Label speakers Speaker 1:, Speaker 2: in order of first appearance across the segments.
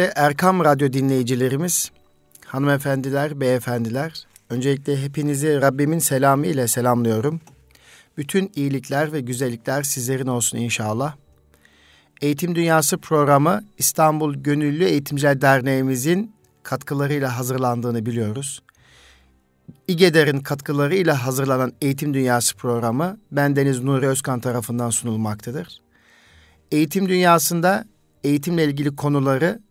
Speaker 1: Erkam Radyo dinleyicilerimiz, hanımefendiler, beyefendiler, öncelikle hepinizi Rabbimin selamı ile selamlıyorum. Bütün iyilikler ve güzellikler sizlerin olsun inşallah. Eğitim Dünyası programı İstanbul Gönüllü Eğitimciler Derneğimizin katkılarıyla hazırlandığını biliyoruz. İGEDER'in katkılarıyla hazırlanan Eğitim Dünyası programı bendeniz Nuri Özkan tarafından sunulmaktadır. Eğitim dünyasında eğitimle ilgili konuları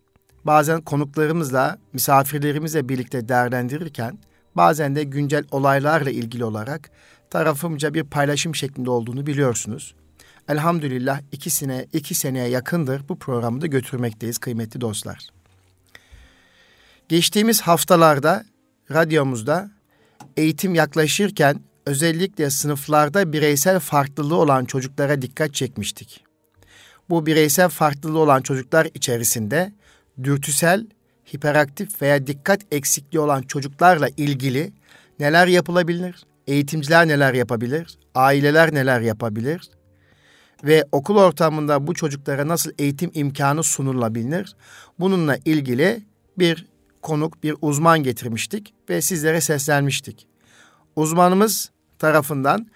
Speaker 1: bazen konuklarımızla, misafirlerimizle birlikte değerlendirirken bazen de güncel olaylarla ilgili olarak tarafımca bir paylaşım şeklinde olduğunu biliyorsunuz. Elhamdülillah ikisine iki seneye yakındır bu programı da götürmekteyiz kıymetli dostlar. Geçtiğimiz haftalarda radyomuzda eğitim yaklaşırken özellikle sınıflarda bireysel farklılığı olan çocuklara dikkat çekmiştik. Bu bireysel farklılığı olan çocuklar içerisinde dürtüsel, hiperaktif veya dikkat eksikliği olan çocuklarla ilgili neler yapılabilir? Eğitimciler neler yapabilir? Aileler neler yapabilir? Ve okul ortamında bu çocuklara nasıl eğitim imkanı sunulabilir? Bununla ilgili bir konuk, bir uzman getirmiştik ve sizlere seslenmiştik. Uzmanımız tarafından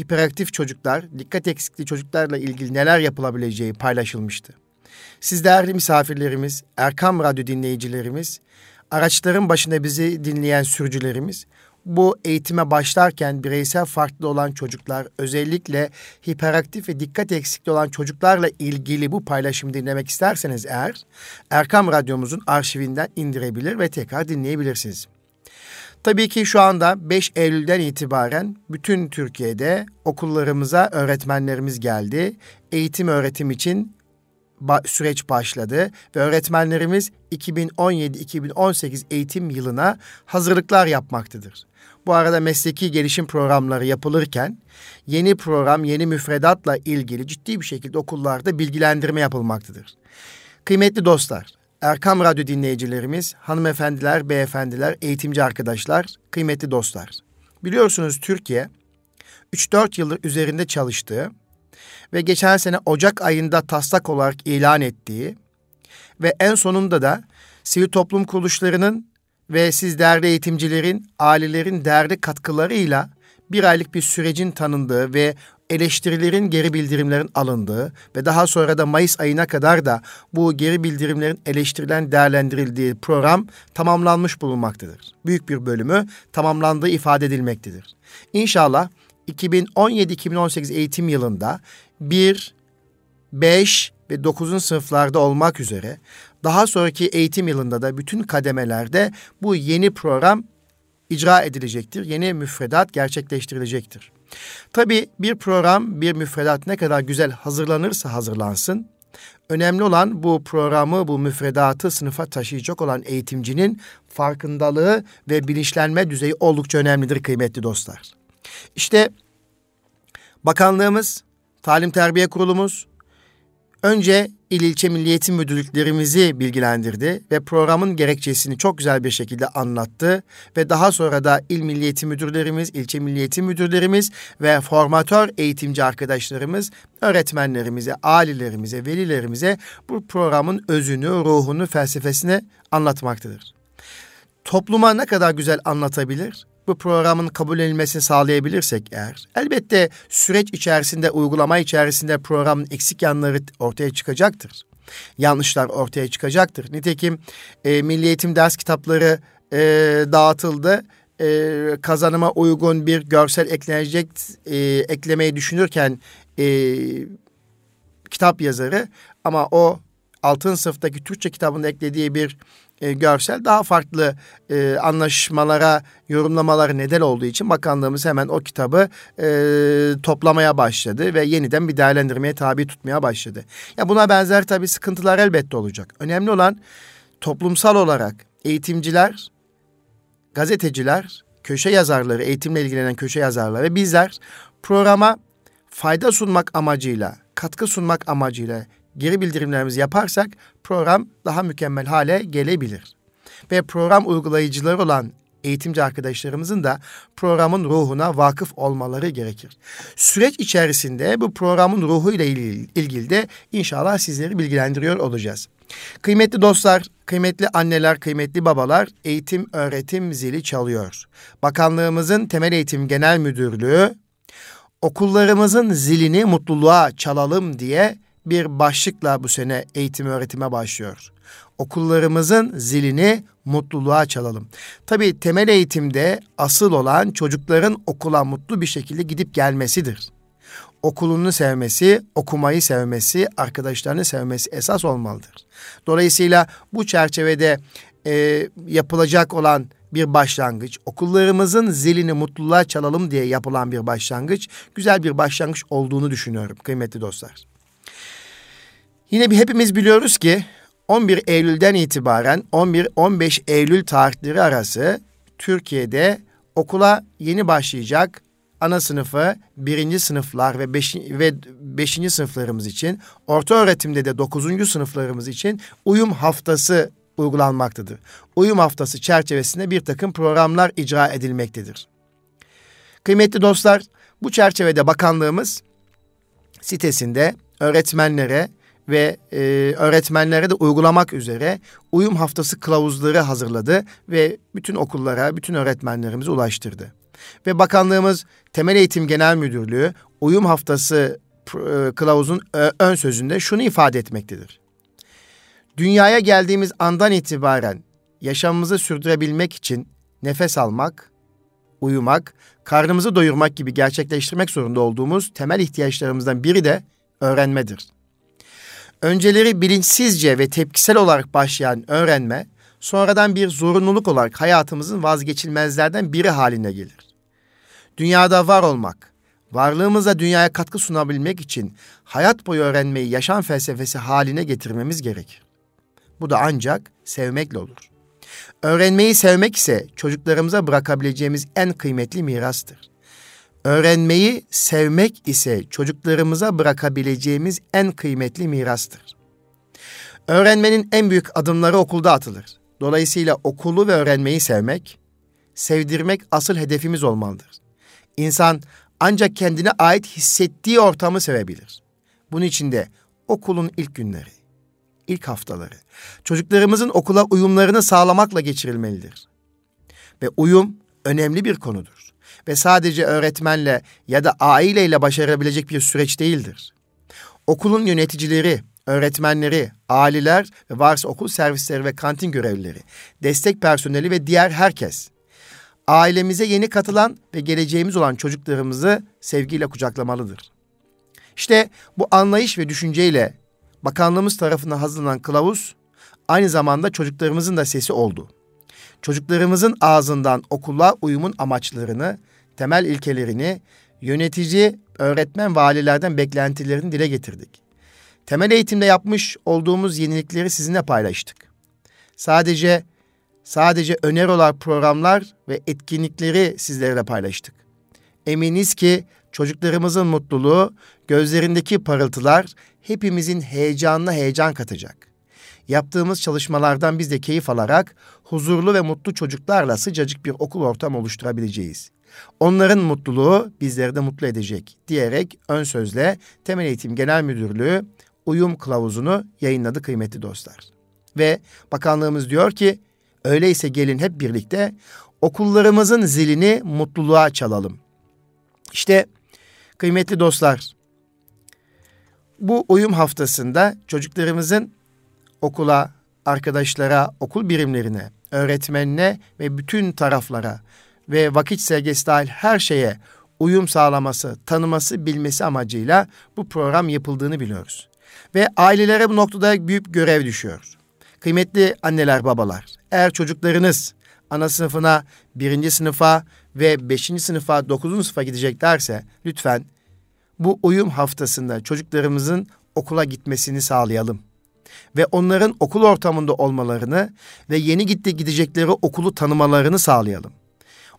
Speaker 1: hiperaktif çocuklar, dikkat eksikliği çocuklarla ilgili neler yapılabileceği paylaşılmıştı. Siz değerli misafirlerimiz, Erkam Radyo dinleyicilerimiz, araçların başında bizi dinleyen sürücülerimiz, bu eğitime başlarken bireysel farklı olan çocuklar, özellikle hiperaktif ve dikkat eksikliği olan çocuklarla ilgili bu paylaşımı dinlemek isterseniz eğer, Erkam Radyomuzun arşivinden indirebilir ve tekrar dinleyebilirsiniz. Tabii ki şu anda 5 Eylül'den itibaren bütün Türkiye'de okullarımıza öğretmenlerimiz geldi. Eğitim öğretim için süreç başladı ve öğretmenlerimiz 2017-2018 eğitim yılına hazırlıklar yapmaktadır. Bu arada mesleki gelişim programları yapılırken yeni program, yeni müfredatla ilgili ciddi bir şekilde okullarda bilgilendirme yapılmaktadır. Kıymetli dostlar, Erkam Radyo dinleyicilerimiz, hanımefendiler, beyefendiler, eğitimci arkadaşlar, kıymetli dostlar. Biliyorsunuz Türkiye 3-4 yıldır üzerinde çalıştığı ve geçen sene Ocak ayında taslak olarak ilan ettiği ve en sonunda da sivil toplum kuruluşlarının ve siz değerli eğitimcilerin, ailelerin değerli katkılarıyla bir aylık bir sürecin tanındığı ve eleştirilerin geri bildirimlerin alındığı ve daha sonra da Mayıs ayına kadar da bu geri bildirimlerin eleştirilen değerlendirildiği program tamamlanmış bulunmaktadır. Büyük bir bölümü tamamlandığı ifade edilmektedir. İnşallah 2017-2018 eğitim yılında 1, 5 ve 9. sınıflarda olmak üzere daha sonraki eğitim yılında da bütün kademelerde bu yeni program icra edilecektir. Yeni müfredat gerçekleştirilecektir. Tabii bir program, bir müfredat ne kadar güzel hazırlanırsa hazırlansın, önemli olan bu programı, bu müfredatı sınıfa taşıyacak olan eğitimcinin farkındalığı ve bilinçlenme düzeyi oldukça önemlidir kıymetli dostlar. İşte bakanlığımız, Talim Terbiye Kurulumuz önce il ilçe milliyetin müdürlüklerimizi bilgilendirdi ve programın gerekçesini çok güzel bir şekilde anlattı ve daha sonra da il milliyeti müdürlerimiz, ilçe milliyeti müdürlerimiz ve formatör eğitimci arkadaşlarımız öğretmenlerimize, ailelerimize, velilerimize bu programın özünü, ruhunu, felsefesini anlatmaktadır. Topluma ne kadar güzel anlatabilir? Bu programın kabul edilmesini sağlayabilirsek eğer elbette süreç içerisinde uygulama içerisinde programın eksik yanları ortaya çıkacaktır. Yanlışlar ortaya çıkacaktır. Nitekim e, Milli Eğitim ders kitapları e, dağıtıldı. E, kazanıma uygun bir görsel eklenecek e, eklemeyi düşünürken e, kitap yazarı ama o altın sınıftaki Türkçe kitabında eklediği bir e, görsel daha farklı e, anlaşmalara, yorumlamalara neden olduğu için bakanlığımız hemen o kitabı e, toplamaya başladı ve yeniden bir değerlendirmeye tabi tutmaya başladı. Ya buna benzer tabii sıkıntılar elbette olacak. Önemli olan toplumsal olarak eğitimciler, gazeteciler, köşe yazarları, eğitimle ilgilenen köşe yazarları ve bizler programa fayda sunmak amacıyla, katkı sunmak amacıyla geri bildirimlerimizi yaparsak program daha mükemmel hale gelebilir. Ve program uygulayıcıları olan eğitimci arkadaşlarımızın da programın ruhuna vakıf olmaları gerekir. Süreç içerisinde bu programın ruhuyla ilgili de inşallah sizleri bilgilendiriyor olacağız. Kıymetli dostlar, kıymetli anneler, kıymetli babalar eğitim öğretim zili çalıyor. Bakanlığımızın Temel Eğitim Genel Müdürlüğü okullarımızın zilini mutluluğa çalalım diye bir başlıkla bu sene eğitim öğretime başlıyor. Okullarımızın zilini mutluluğa çalalım. Tabii temel eğitimde asıl olan çocukların okula mutlu bir şekilde gidip gelmesidir. Okulunu sevmesi, okumayı sevmesi, arkadaşlarını sevmesi esas olmalıdır. Dolayısıyla bu çerçevede e, yapılacak olan bir başlangıç, okullarımızın zilini mutluluğa çalalım diye yapılan bir başlangıç, güzel bir başlangıç olduğunu düşünüyorum kıymetli dostlar. Yine bir hepimiz biliyoruz ki 11 Eylül'den itibaren 11-15 Eylül tarihleri arası Türkiye'de okula yeni başlayacak ana sınıfı, birinci sınıflar ve beş, ve beşinci sınıflarımız için, orta öğretimde de dokuzuncu sınıflarımız için uyum haftası uygulanmaktadır. Uyum haftası çerçevesinde bir takım programlar icra edilmektedir. Kıymetli dostlar, bu çerçevede bakanlığımız sitesinde öğretmenlere ve e, öğretmenlere de uygulamak üzere uyum haftası kılavuzları hazırladı ve bütün okullara, bütün öğretmenlerimize ulaştırdı. Ve bakanlığımız Temel Eğitim Genel Müdürlüğü uyum haftası e, kılavuzun e, ön sözünde şunu ifade etmektedir. Dünyaya geldiğimiz andan itibaren yaşamımızı sürdürebilmek için nefes almak, uyumak, karnımızı doyurmak gibi gerçekleştirmek zorunda olduğumuz temel ihtiyaçlarımızdan biri de öğrenmedir. Önceleri bilinçsizce ve tepkisel olarak başlayan öğrenme, sonradan bir zorunluluk olarak hayatımızın vazgeçilmezlerden biri haline gelir. Dünyada var olmak, varlığımıza dünyaya katkı sunabilmek için hayat boyu öğrenmeyi yaşam felsefesi haline getirmemiz gerekir. Bu da ancak sevmekle olur. Öğrenmeyi sevmek ise çocuklarımıza bırakabileceğimiz en kıymetli mirastır. Öğrenmeyi sevmek ise çocuklarımıza bırakabileceğimiz en kıymetli mirastır. Öğrenmenin en büyük adımları okulda atılır. Dolayısıyla okulu ve öğrenmeyi sevmek, sevdirmek asıl hedefimiz olmalıdır. İnsan ancak kendine ait hissettiği ortamı sevebilir. Bunun için de okulun ilk günleri, ilk haftaları, çocuklarımızın okula uyumlarını sağlamakla geçirilmelidir. Ve uyum önemli bir konudur ve sadece öğretmenle ya da aileyle başarabilecek bir süreç değildir. Okulun yöneticileri, öğretmenleri, aileler ve varsa okul servisleri ve kantin görevlileri, destek personeli ve diğer herkes ailemize yeni katılan ve geleceğimiz olan çocuklarımızı sevgiyle kucaklamalıdır. İşte bu anlayış ve düşünceyle bakanlığımız tarafından hazırlanan kılavuz aynı zamanda çocuklarımızın da sesi oldu. Çocuklarımızın ağzından okula uyumun amaçlarını temel ilkelerini yönetici, öğretmen, valilerden beklentilerini dile getirdik. Temel eğitimde yapmış olduğumuz yenilikleri sizinle paylaştık. Sadece sadece öneri olan programlar ve etkinlikleri sizlerle paylaştık. Eminiz ki çocuklarımızın mutluluğu, gözlerindeki parıltılar hepimizin heyecanına heyecan katacak. Yaptığımız çalışmalardan biz de keyif alarak huzurlu ve mutlu çocuklarla sıcacık bir okul ortamı oluşturabileceğiz. Onların mutluluğu bizleri de mutlu edecek diyerek ön sözle Temel Eğitim Genel Müdürlüğü uyum kılavuzunu yayınladı kıymetli dostlar. Ve bakanlığımız diyor ki öyleyse gelin hep birlikte okullarımızın zilini mutluluğa çalalım. İşte kıymetli dostlar bu uyum haftasında çocuklarımızın okula, arkadaşlara, okul birimlerine, öğretmenine ve bütün taraflara ve vakit sevgisi dahil her şeye uyum sağlaması, tanıması, bilmesi amacıyla bu program yapıldığını biliyoruz. Ve ailelere bu noktada büyük görev düşüyor. Kıymetli anneler, babalar, eğer çocuklarınız ana sınıfına, birinci sınıfa ve beşinci sınıfa, dokuzuncu sınıfa gideceklerse lütfen bu uyum haftasında çocuklarımızın okula gitmesini sağlayalım. Ve onların okul ortamında olmalarını ve yeni gitti gidecekleri okulu tanımalarını sağlayalım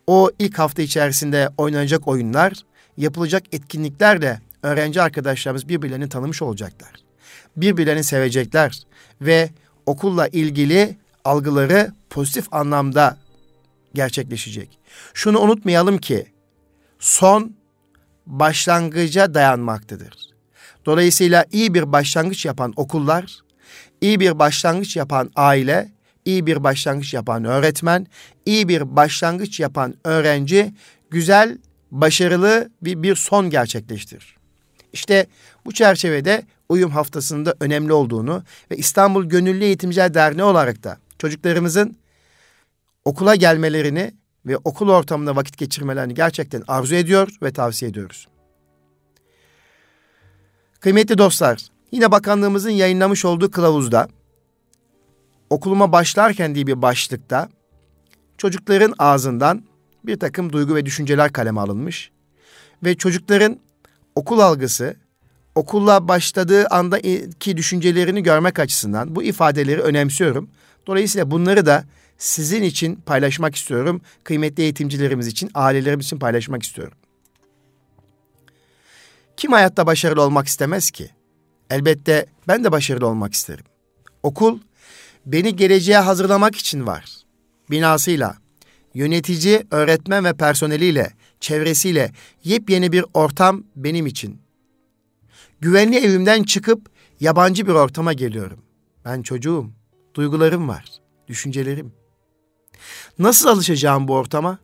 Speaker 1: o ilk hafta içerisinde oynanacak oyunlar, yapılacak etkinliklerle öğrenci arkadaşlarımız birbirlerini tanımış olacaklar. Birbirlerini sevecekler ve okulla ilgili algıları pozitif anlamda gerçekleşecek. Şunu unutmayalım ki son başlangıca dayanmaktadır. Dolayısıyla iyi bir başlangıç yapan okullar, iyi bir başlangıç yapan aile, iyi bir başlangıç yapan öğretmen, iyi bir başlangıç yapan öğrenci güzel, başarılı bir, bir son gerçekleştirir. İşte bu çerçevede uyum haftasında önemli olduğunu ve İstanbul Gönüllü Eğitimciler Derneği olarak da çocuklarımızın okula gelmelerini ve okul ortamında vakit geçirmelerini gerçekten arzu ediyor ve tavsiye ediyoruz. Kıymetli dostlar, yine bakanlığımızın yayınlamış olduğu kılavuzda okuluma başlarken diye bir başlıkta çocukların ağzından bir takım duygu ve düşünceler kaleme alınmış ve çocukların okul algısı, okulla başladığı andaki düşüncelerini görmek açısından bu ifadeleri önemsiyorum. Dolayısıyla bunları da sizin için paylaşmak istiyorum. Kıymetli eğitimcilerimiz için, ailelerimiz için paylaşmak istiyorum. Kim hayatta başarılı olmak istemez ki? Elbette ben de başarılı olmak isterim. Okul beni geleceğe hazırlamak için var. Binasıyla, yönetici, öğretmen ve personeliyle, çevresiyle yepyeni bir ortam benim için. Güvenli evimden çıkıp yabancı bir ortama geliyorum. Ben çocuğum, duygularım var, düşüncelerim. Nasıl alışacağım bu ortama?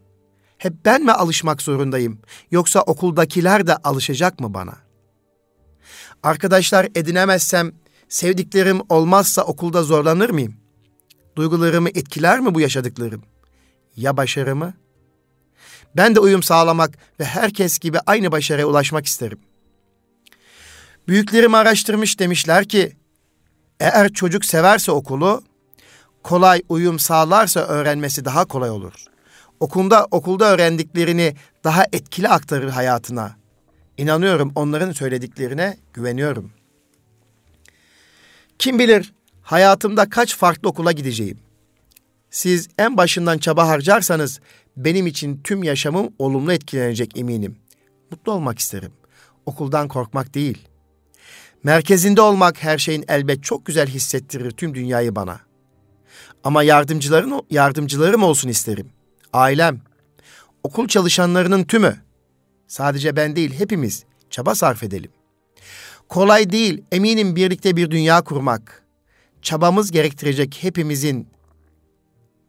Speaker 1: Hep ben mi alışmak zorundayım yoksa okuldakiler de alışacak mı bana? Arkadaşlar edinemezsem, sevdiklerim olmazsa okulda zorlanır mıyım? Duygularımı etkiler mi bu yaşadıklarım? Ya başarımı? Ben de uyum sağlamak ve herkes gibi aynı başarıya ulaşmak isterim. Büyüklerim araştırmış demişler ki, eğer çocuk severse okulu, kolay uyum sağlarsa öğrenmesi daha kolay olur. Okulda okulda öğrendiklerini daha etkili aktarır hayatına. İnanıyorum onların söylediklerine güveniyorum. Kim bilir hayatımda kaç farklı okula gideceğim. Siz en başından çaba harcarsanız benim için tüm yaşamım olumlu etkilenecek eminim. Mutlu olmak isterim. Okuldan korkmak değil. Merkezinde olmak her şeyin elbet çok güzel hissettirir tüm dünyayı bana. Ama yardımcıların yardımcılarım olsun isterim. Ailem, okul çalışanlarının tümü. Sadece ben değil hepimiz çaba sarf edelim. Kolay değil eminim birlikte bir dünya kurmak. Çabamız gerektirecek hepimizin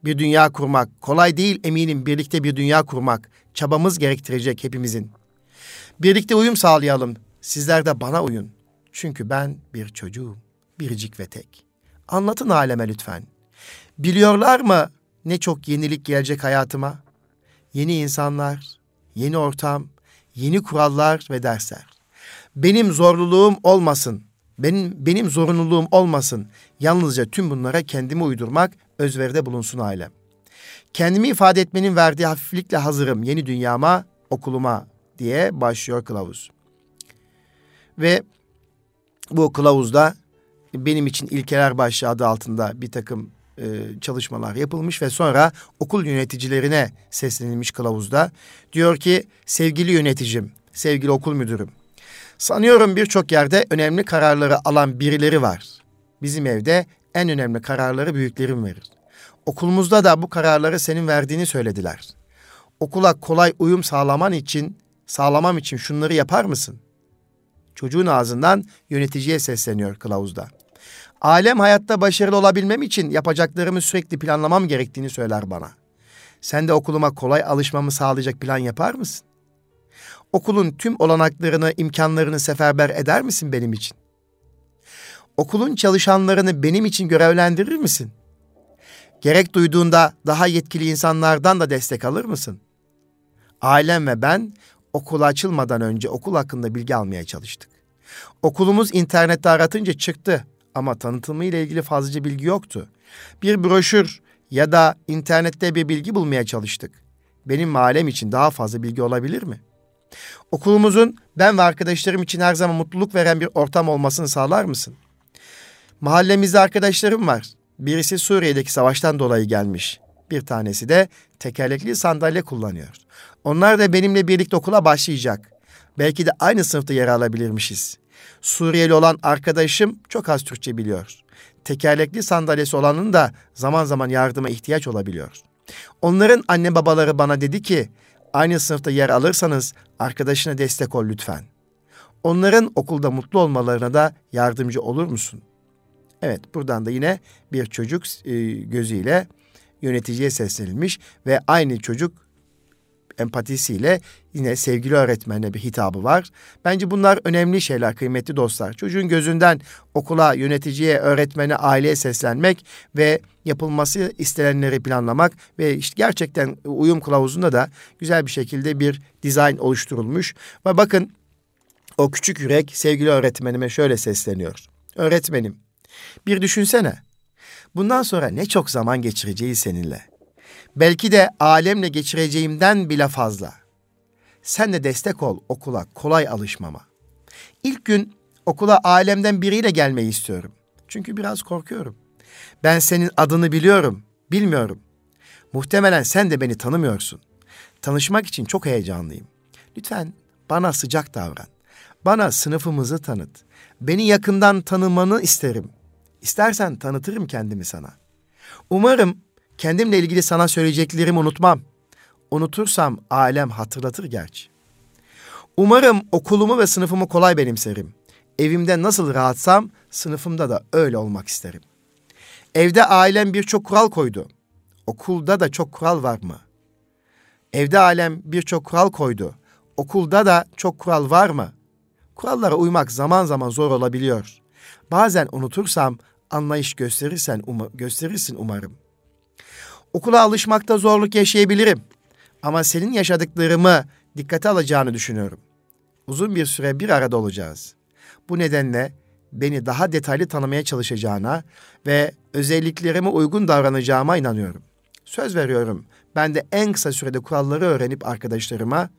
Speaker 1: bir dünya kurmak. Kolay değil eminim birlikte bir dünya kurmak. Çabamız gerektirecek hepimizin. Birlikte uyum sağlayalım. Sizler de bana uyun. Çünkü ben bir çocuğum. Biricik ve tek. Anlatın aleme lütfen. Biliyorlar mı ne çok yenilik gelecek hayatıma? Yeni insanlar, yeni ortam, yeni kurallar ve dersler. Benim zorluluğum olmasın. Benim benim zorunluluğum olmasın. Yalnızca tüm bunlara kendimi uydurmak, özveride bulunsun ailem. Kendimi ifade etmenin verdiği hafiflikle hazırım yeni dünyama, okuluma diye başlıyor kılavuz. Ve bu kılavuzda benim için ilkeler başlığı adı altında bir takım e, çalışmalar yapılmış ve sonra okul yöneticilerine seslenilmiş kılavuzda. Diyor ki sevgili yöneticim, sevgili okul müdürüm. Sanıyorum birçok yerde önemli kararları alan birileri var. Bizim evde en önemli kararları büyüklerim verir. Okulumuzda da bu kararları senin verdiğini söylediler. Okula kolay uyum sağlaman için, sağlamam için şunları yapar mısın? Çocuğun ağzından yöneticiye sesleniyor kılavuzda. Alem hayatta başarılı olabilmem için yapacaklarımı sürekli planlamam gerektiğini söyler bana. Sen de okuluma kolay alışmamı sağlayacak plan yapar mısın? Okulun tüm olanaklarını, imkanlarını seferber eder misin benim için? Okulun çalışanlarını benim için görevlendirir misin? Gerek duyduğunda daha yetkili insanlardan da destek alır mısın? Ailem ve ben okul açılmadan önce okul hakkında bilgi almaya çalıştık. Okulumuz internette aratınca çıktı ama tanıtımı ile ilgili fazlaca bilgi yoktu. Bir broşür ya da internette bir bilgi bulmaya çalıştık. Benim mahallem için daha fazla bilgi olabilir mi? Okulumuzun ben ve arkadaşlarım için her zaman mutluluk veren bir ortam olmasını sağlar mısın? Mahallemizde arkadaşlarım var. Birisi Suriye'deki savaştan dolayı gelmiş. Bir tanesi de tekerlekli sandalye kullanıyor. Onlar da benimle birlikte okula başlayacak. Belki de aynı sınıfta yer alabilirmişiz. Suriyeli olan arkadaşım çok az Türkçe biliyor. Tekerlekli sandalyesi olanın da zaman zaman yardıma ihtiyaç olabiliyor. Onların anne babaları bana dedi ki, aynı sınıfta yer alırsanız arkadaşına destek ol lütfen. Onların okulda mutlu olmalarına da yardımcı olur musun? Evet, buradan da yine bir çocuk e, gözüyle yöneticiye seslenilmiş ve aynı çocuk empatisiyle yine sevgili öğretmenine bir hitabı var. Bence bunlar önemli şeyler kıymetli dostlar. Çocuğun gözünden okula, yöneticiye, öğretmene, aileye seslenmek ve yapılması istenenleri planlamak ve işte gerçekten uyum kılavuzunda da güzel bir şekilde bir dizayn oluşturulmuş. Ve bakın o küçük yürek sevgili öğretmenime şöyle sesleniyor. Öğretmenim bir düşünsene. Bundan sonra ne çok zaman geçireceğiz seninle. Belki de alemle geçireceğimden bile fazla. Sen de destek ol okula kolay alışmama. İlk gün okula alemden biriyle gelmeyi istiyorum. Çünkü biraz korkuyorum. Ben senin adını biliyorum, bilmiyorum. Muhtemelen sen de beni tanımıyorsun. Tanışmak için çok heyecanlıyım. Lütfen bana sıcak davran. Bana sınıfımızı tanıt. Beni yakından tanımanı isterim. İstersen tanıtırım kendimi sana. Umarım Kendimle ilgili sana söyleyeceklerimi unutmam. Unutursam alem hatırlatır gerçi. Umarım okulumu ve sınıfımı kolay benimserim. Evimde nasıl rahatsam sınıfımda da öyle olmak isterim. Evde ailem birçok kural koydu. Okulda da çok kural var mı? Evde ailem birçok kural koydu. Okulda da çok kural var mı? Kurallara uymak zaman zaman zor olabiliyor. Bazen unutursam anlayış gösterirsen um gösterirsin umarım. Okula alışmakta zorluk yaşayabilirim. Ama senin yaşadıklarımı dikkate alacağını düşünüyorum. Uzun bir süre bir arada olacağız. Bu nedenle beni daha detaylı tanımaya çalışacağına ve özelliklerime uygun davranacağıma inanıyorum. Söz veriyorum. Ben de en kısa sürede kuralları öğrenip arkadaşlarıma,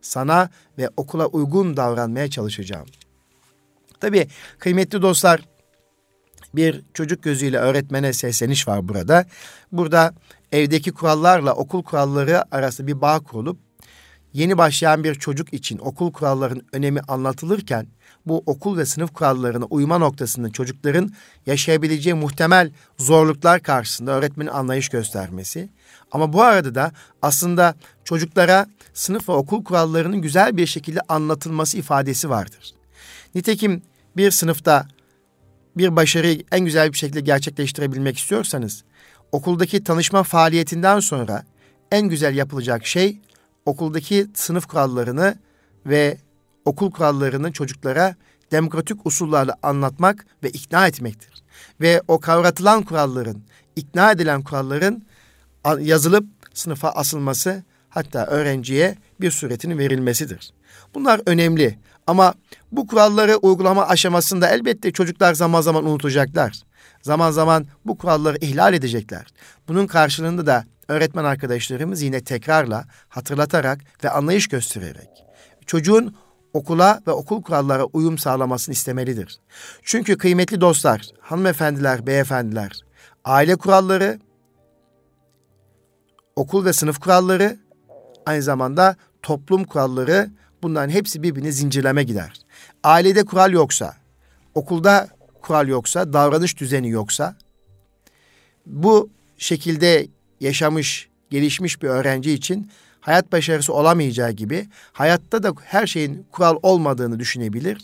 Speaker 1: sana ve okula uygun davranmaya çalışacağım. Tabii kıymetli dostlar, bir çocuk gözüyle öğretmene sesleniş var burada. Burada evdeki kurallarla okul kuralları arasında bir bağ kurulup yeni başlayan bir çocuk için okul kurallarının önemi anlatılırken bu okul ve sınıf kurallarına uyma noktasında çocukların yaşayabileceği muhtemel zorluklar karşısında öğretmenin anlayış göstermesi. Ama bu arada da aslında çocuklara sınıf ve okul kurallarının güzel bir şekilde anlatılması ifadesi vardır. Nitekim bir sınıfta bir başarıyı en güzel bir şekilde gerçekleştirebilmek istiyorsanız okuldaki tanışma faaliyetinden sonra en güzel yapılacak şey okuldaki sınıf kurallarını ve okul kurallarını çocuklara demokratik usullarla anlatmak ve ikna etmektir. Ve o kavratılan kuralların, ikna edilen kuralların yazılıp sınıfa asılması hatta öğrenciye bir suretinin verilmesidir. Bunlar önemli ama bu kuralları uygulama aşamasında elbette çocuklar zaman zaman unutacaklar. Zaman zaman bu kuralları ihlal edecekler. Bunun karşılığında da öğretmen arkadaşlarımız yine tekrarla, hatırlatarak ve anlayış göstererek çocuğun okula ve okul kurallara uyum sağlamasını istemelidir. Çünkü kıymetli dostlar, hanımefendiler, beyefendiler, aile kuralları, okul ve sınıf kuralları, aynı zamanda toplum kuralları bunların hepsi birbirine zincirleme gider. Ailede kural yoksa, okulda kural yoksa, davranış düzeni yoksa bu şekilde yaşamış, gelişmiş bir öğrenci için hayat başarısı olamayacağı gibi hayatta da her şeyin kural olmadığını düşünebilir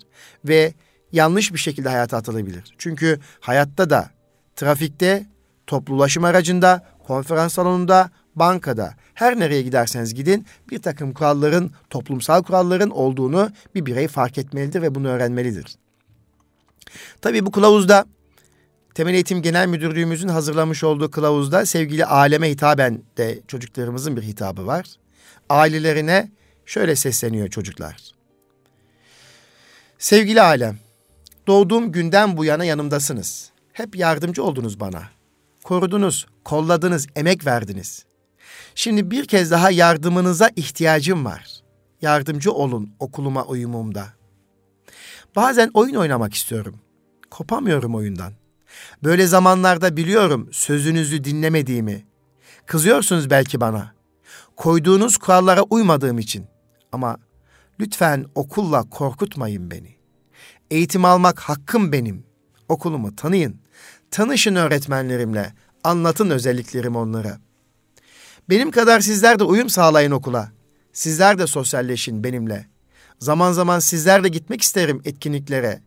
Speaker 1: ve yanlış bir şekilde hayata atılabilir. Çünkü hayatta da trafikte, toplu ulaşım aracında, konferans salonunda, bankada her nereye giderseniz gidin bir takım kuralların, toplumsal kuralların olduğunu bir birey fark etmelidir ve bunu öğrenmelidir. Tabii bu kılavuzda Temel Eğitim Genel Müdürlüğümüzün hazırlamış olduğu kılavuzda sevgili aleme hitaben de çocuklarımızın bir hitabı var. Ailelerine şöyle sesleniyor çocuklar. Sevgili alem, doğduğum günden bu yana yanımdasınız. Hep yardımcı oldunuz bana. Korudunuz, kolladınız, emek verdiniz. Şimdi bir kez daha yardımınıza ihtiyacım var. Yardımcı olun okuluma uyumumda. Bazen oyun oynamak istiyorum. Kopamıyorum oyundan. Böyle zamanlarda biliyorum sözünüzü dinlemediğimi. Kızıyorsunuz belki bana. Koyduğunuz kurallara uymadığım için. Ama lütfen okulla korkutmayın beni. Eğitim almak hakkım benim. Okulumu tanıyın. Tanışın öğretmenlerimle. Anlatın özelliklerimi onlara. Benim kadar sizler de uyum sağlayın okula. Sizler de sosyalleşin benimle. Zaman zaman sizler de gitmek isterim etkinliklere.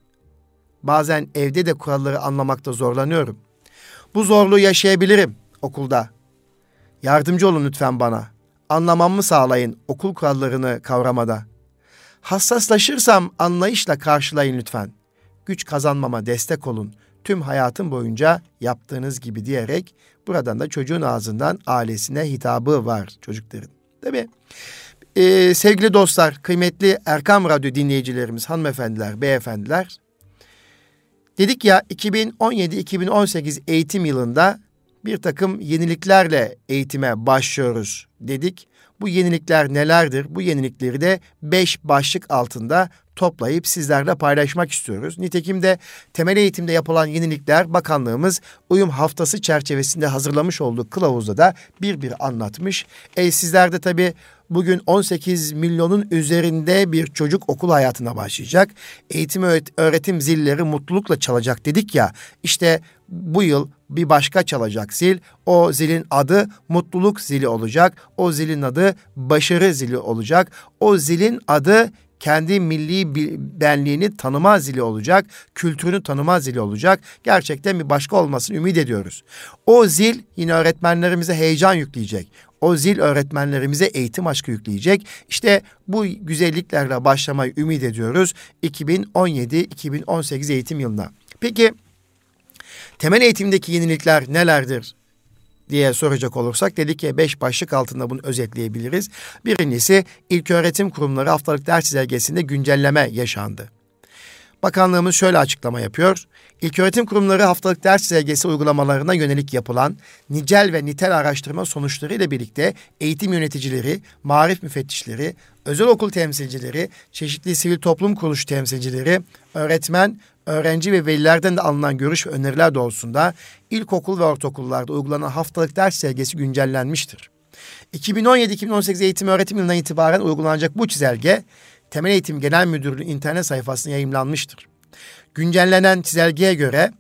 Speaker 1: Bazen evde de kuralları anlamakta zorlanıyorum. Bu zorluğu yaşayabilirim okulda. Yardımcı olun lütfen bana. Anlamamı sağlayın okul kurallarını kavramada. Hassaslaşırsam anlayışla karşılayın lütfen. Güç kazanmama destek olun. Tüm hayatım boyunca yaptığınız gibi diyerek buradan da çocuğun ağzından ailesine hitabı var çocukların. Değil Ee, sevgili dostlar, kıymetli Erkam Radyo dinleyicilerimiz, hanımefendiler, beyefendiler. Dedik ya 2017-2018 eğitim yılında bir takım yeniliklerle eğitime başlıyoruz dedik. Bu yenilikler nelerdir? Bu yenilikleri de beş başlık altında toplayıp sizlerle paylaşmak istiyoruz. Nitekim de temel eğitimde yapılan yenilikler bakanlığımız uyum haftası çerçevesinde hazırlamış olduğu kılavuzda da bir bir anlatmış. E sizler de tabii bugün 18 milyonun üzerinde bir çocuk okul hayatına başlayacak. Eğitim öğretim zilleri mutlulukla çalacak dedik ya. İşte bu yıl bir başka çalacak zil. O zilin adı mutluluk zili olacak. O zilin adı başarı zili olacak. O zilin adı kendi milli benliğini tanıma zili olacak, kültürünü tanıma zili olacak. Gerçekten bir başka olmasını ümit ediyoruz. O zil yine öğretmenlerimize heyecan yükleyecek. O zil öğretmenlerimize eğitim aşkı yükleyecek. İşte bu güzelliklerle başlamayı ümit ediyoruz 2017-2018 eğitim yılına. Peki temel eğitimdeki yenilikler nelerdir diye soracak olursak dedik ki beş başlık altında bunu özetleyebiliriz. Birincisi ilk öğretim kurumları haftalık ders çizelgesinde güncelleme yaşandı. Bakanlığımız şöyle açıklama yapıyor. İlköğretim kurumları haftalık ders çizelgesi uygulamalarına yönelik yapılan nicel ve nitel araştırma sonuçları ile birlikte eğitim yöneticileri, marif müfettişleri, özel okul temsilcileri, çeşitli sivil toplum kuruluş temsilcileri, öğretmen, öğrenci ve velilerden de alınan görüş ve öneriler doğrultusunda ilkokul ve ortaokullarda uygulanan haftalık ders çizelgesi güncellenmiştir. 2017-2018 eğitim öğretim yılından itibaren uygulanacak bu çizelge Temel Eğitim Genel Müdürlüğü internet sayfasında yayımlanmıştır. Güncellenen çizelgeye göre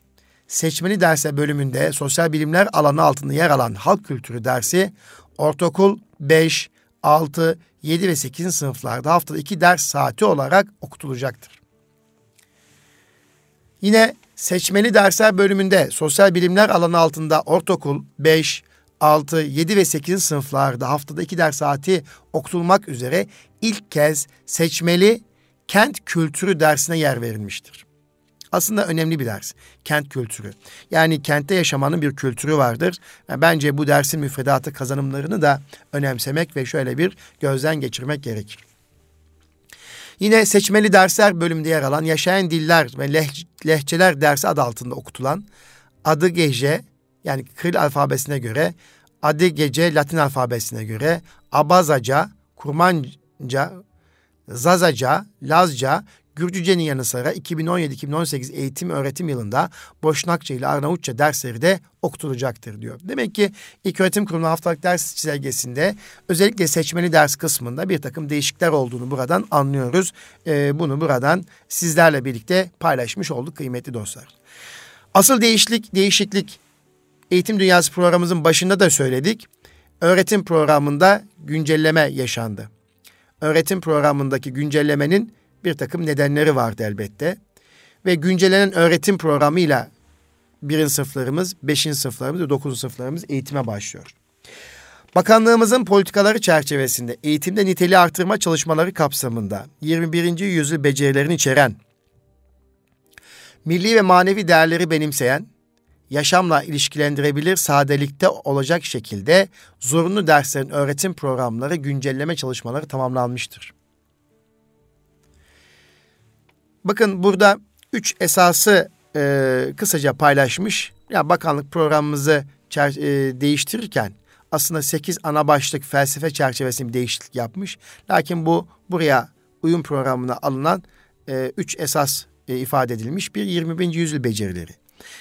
Speaker 1: seçmeli derse bölümünde sosyal bilimler alanı altında yer alan halk kültürü dersi ortaokul 5, 6, 7 ve 8. sınıflarda haftada 2 ders saati olarak okutulacaktır. Yine seçmeli dersler bölümünde sosyal bilimler alanı altında ortaokul 5, 6, 7 ve 8. sınıflarda haftada 2 ders saati okutulmak üzere ilk kez seçmeli kent kültürü dersine yer verilmiştir. Aslında önemli bir ders. Kent kültürü. Yani kentte yaşamanın bir kültürü vardır. Ve bence bu dersin müfredatı kazanımlarını da önemsemek ve şöyle bir gözden geçirmek gerekir. Yine seçmeli dersler bölümünde yer alan yaşayan diller ve leh lehçeler dersi adı altında okutulan adı gece yani Kril alfabesine göre adı gece Latin alfabesine göre Abazaca, Kurmanca, Zazaca, Lazca, Gürcüce'nin yanı sıra 2017-2018 eğitim öğretim yılında Boşnakça ile Arnavutça dersleri de okutulacaktır diyor. Demek ki ilk öğretim kurumu haftalık ders çizelgesinde özellikle seçmeli ders kısmında bir takım değişiklikler olduğunu buradan anlıyoruz. Ee, bunu buradan sizlerle birlikte paylaşmış olduk kıymetli dostlar. Asıl değişiklik, değişiklik eğitim dünyası programımızın başında da söyledik. Öğretim programında güncelleme yaşandı. Öğretim programındaki güncellemenin bir takım nedenleri vardı elbette. Ve güncellenen öğretim programıyla birinci sınıflarımız, beşinci sınıflarımız ve dokuzuncu sınıflarımız eğitime başlıyor. Bakanlığımızın politikaları çerçevesinde eğitimde niteliği artırma çalışmaları kapsamında 21. yüzyıl becerilerini içeren, milli ve manevi değerleri benimseyen, yaşamla ilişkilendirebilir sadelikte olacak şekilde zorunlu derslerin öğretim programları güncelleme çalışmaları tamamlanmıştır. Bakın burada üç esası e, kısaca paylaşmış. Ya bakanlık programımızı e, değiştirirken aslında sekiz ana başlık felsefe çerçevesinde bir değişiklik yapmış. Lakin bu buraya uyum programına alınan e, üç esas e, ifade edilmiş bir 21. yüzyıl becerileri.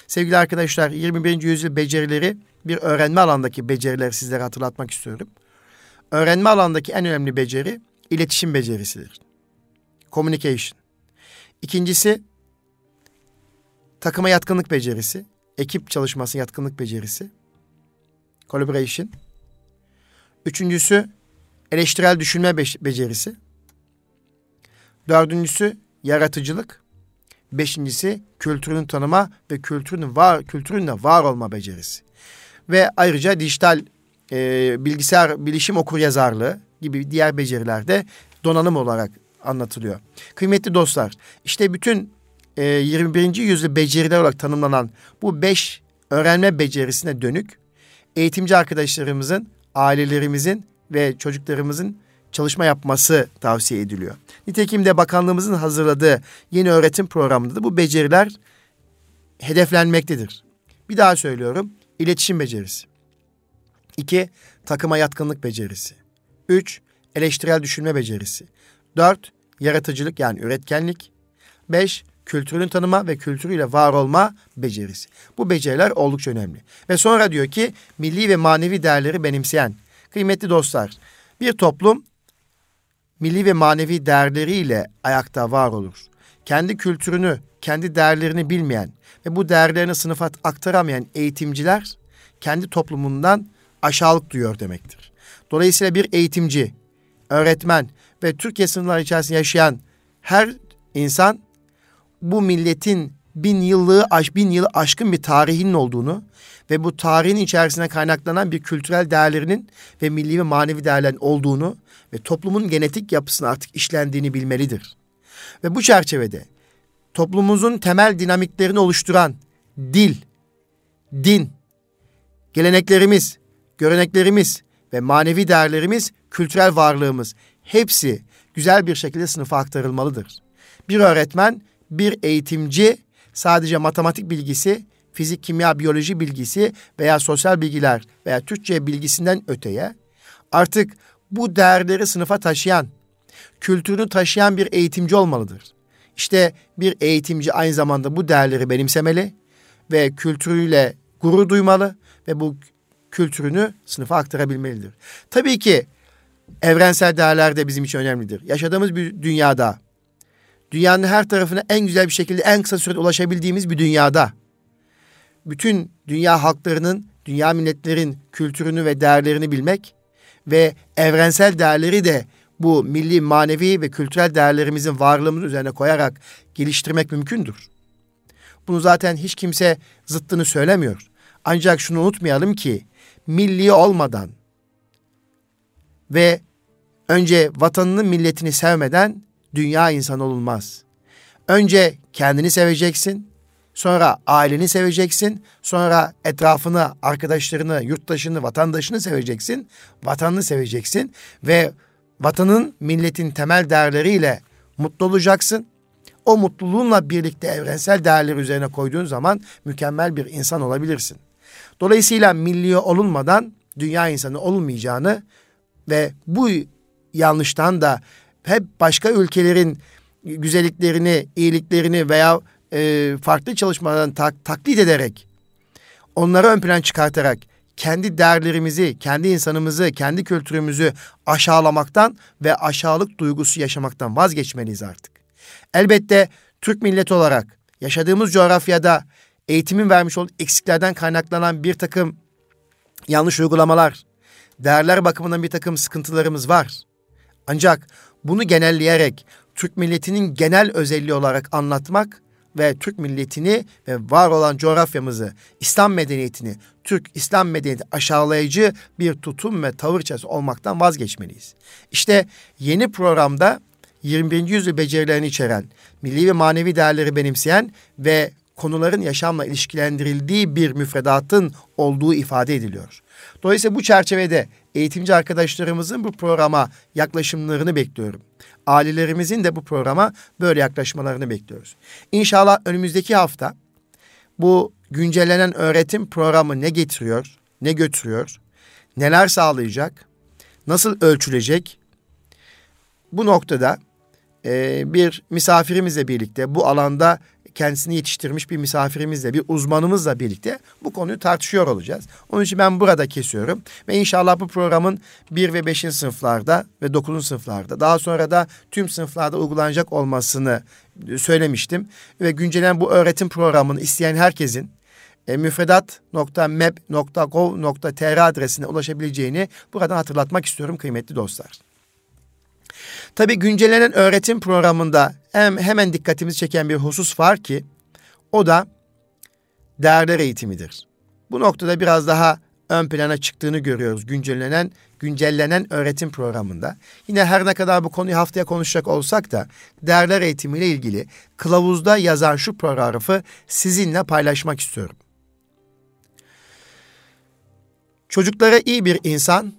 Speaker 1: Sevgili arkadaşlar 21. yüzyıl becerileri bir öğrenme alandaki becerileri sizlere hatırlatmak istiyorum. Öğrenme alandaki en önemli beceri iletişim becerisidir. Communication. İkincisi takıma yatkınlık becerisi, ekip çalışması yatkınlık becerisi. Collaboration. Üçüncüsü eleştirel düşünme becerisi. Dördüncüsü yaratıcılık. Beşincisi kültürünü tanıma ve kültürünün var kültüründe var olma becerisi. Ve ayrıca dijital e, bilgisayar bilişim okur yazarlığı gibi diğer becerilerde donanım olarak anlatılıyor. Kıymetli dostlar, işte bütün e, 21. yüzyıl beceriler olarak tanımlanan bu beş öğrenme becerisine dönük eğitimci arkadaşlarımızın, ailelerimizin ve çocuklarımızın çalışma yapması tavsiye ediliyor. Nitekim de bakanlığımızın hazırladığı yeni öğretim programında da bu beceriler hedeflenmektedir. Bir daha söylüyorum. İletişim becerisi. İki, takıma yatkınlık becerisi. Üç, eleştirel düşünme becerisi. Dört, yaratıcılık yani üretkenlik. Beş, kültürünü tanıma ve kültürüyle var olma becerisi. Bu beceriler oldukça önemli. Ve sonra diyor ki milli ve manevi değerleri benimseyen. Kıymetli dostlar, bir toplum milli ve manevi değerleriyle ayakta var olur. Kendi kültürünü, kendi değerlerini bilmeyen ve bu değerlerini sınıfa aktaramayan eğitimciler kendi toplumundan aşağılık duyuyor demektir. Dolayısıyla bir eğitimci, öğretmen ve Türkiye sınırları içerisinde yaşayan her insan bu milletin bin yıllığı, bin yılı aşkın bir tarihinin olduğunu ve bu tarihin içerisine kaynaklanan bir kültürel değerlerinin ve milli ve manevi değerlerin olduğunu ve toplumun genetik yapısına artık işlendiğini bilmelidir. Ve bu çerçevede toplumumuzun temel dinamiklerini oluşturan dil, din, geleneklerimiz, göreneklerimiz ve manevi değerlerimiz, kültürel varlığımız hepsi güzel bir şekilde sınıfa aktarılmalıdır. Bir öğretmen, bir eğitimci sadece matematik bilgisi, fizik, kimya, biyoloji bilgisi veya sosyal bilgiler veya Türkçe bilgisinden öteye artık bu değerleri sınıfa taşıyan, kültürünü taşıyan bir eğitimci olmalıdır. İşte bir eğitimci aynı zamanda bu değerleri benimsemeli ve kültürüyle gurur duymalı ve bu kültürünü sınıfa aktarabilmelidir. Tabii ki evrensel değerler de bizim için önemlidir. Yaşadığımız bir dünyada, dünyanın her tarafına en güzel bir şekilde en kısa sürede ulaşabildiğimiz bir dünyada, bütün dünya halklarının, dünya milletlerin kültürünü ve değerlerini bilmek ve evrensel değerleri de bu milli, manevi ve kültürel değerlerimizin varlığımız üzerine koyarak geliştirmek mümkündür. Bunu zaten hiç kimse zıttını söylemiyor. Ancak şunu unutmayalım ki milli olmadan ve önce vatanını milletini sevmeden dünya insanı olunmaz. Önce kendini seveceksin, sonra aileni seveceksin, sonra etrafını, arkadaşlarını, yurttaşını, vatandaşını seveceksin, vatanını seveceksin ve vatanın, milletin temel değerleriyle mutlu olacaksın. O mutluluğunla birlikte evrensel değerleri üzerine koyduğun zaman mükemmel bir insan olabilirsin. Dolayısıyla milli olunmadan dünya insanı olmayacağını ve bu yanlıştan da hep başka ülkelerin güzelliklerini, iyiliklerini veya e, farklı çalışmalardan tak, taklit ederek onları ön plan çıkartarak kendi değerlerimizi, kendi insanımızı, kendi kültürümüzü aşağılamaktan ve aşağılık duygusu yaşamaktan vazgeçmeliyiz artık. Elbette Türk milleti olarak yaşadığımız coğrafyada eğitimin vermiş olduğu eksiklerden kaynaklanan bir takım yanlış uygulamalar, değerler bakımından bir takım sıkıntılarımız var. Ancak bunu genelleyerek Türk milletinin genel özelliği olarak anlatmak ve Türk milletini ve var olan coğrafyamızı, İslam medeniyetini, Türk İslam medeniyeti aşağılayıcı bir tutum ve tavır içerisinde olmaktan vazgeçmeliyiz. İşte yeni programda 21. yüzyıl becerilerini içeren, milli ve manevi değerleri benimseyen ve konuların yaşamla ilişkilendirildiği bir müfredatın olduğu ifade ediliyor. Dolayısıyla bu çerçevede eğitimci arkadaşlarımızın bu programa yaklaşımlarını bekliyorum. Ailelerimizin de bu programa böyle yaklaşmalarını bekliyoruz. İnşallah önümüzdeki hafta bu güncellenen öğretim programı ne getiriyor, ne götürüyor, neler sağlayacak, nasıl ölçülecek? Bu noktada e, bir misafirimizle birlikte bu alanda kendisini yetiştirmiş bir misafirimizle, bir uzmanımızla birlikte bu konuyu tartışıyor olacağız. Onun için ben burada kesiyorum ve inşallah bu programın 1 ve 5. sınıflarda ve 9. sınıflarda daha sonra da tüm sınıflarda uygulanacak olmasını söylemiştim. Ve güncelen bu öğretim programını isteyen herkesin e, müfredat.mep.gov.tr adresine ulaşabileceğini buradan hatırlatmak istiyorum kıymetli dostlar. Tabii güncellenen öğretim programında hem, hemen dikkatimizi çeken bir husus var ki o da değerler eğitimidir. Bu noktada biraz daha ön plana çıktığını görüyoruz güncellenen güncellenen öğretim programında. Yine her ne kadar bu konuyu haftaya konuşacak olsak da değerler eğitimiyle ilgili kılavuzda yazan şu paragrafı sizinle paylaşmak istiyorum. Çocuklara iyi bir insan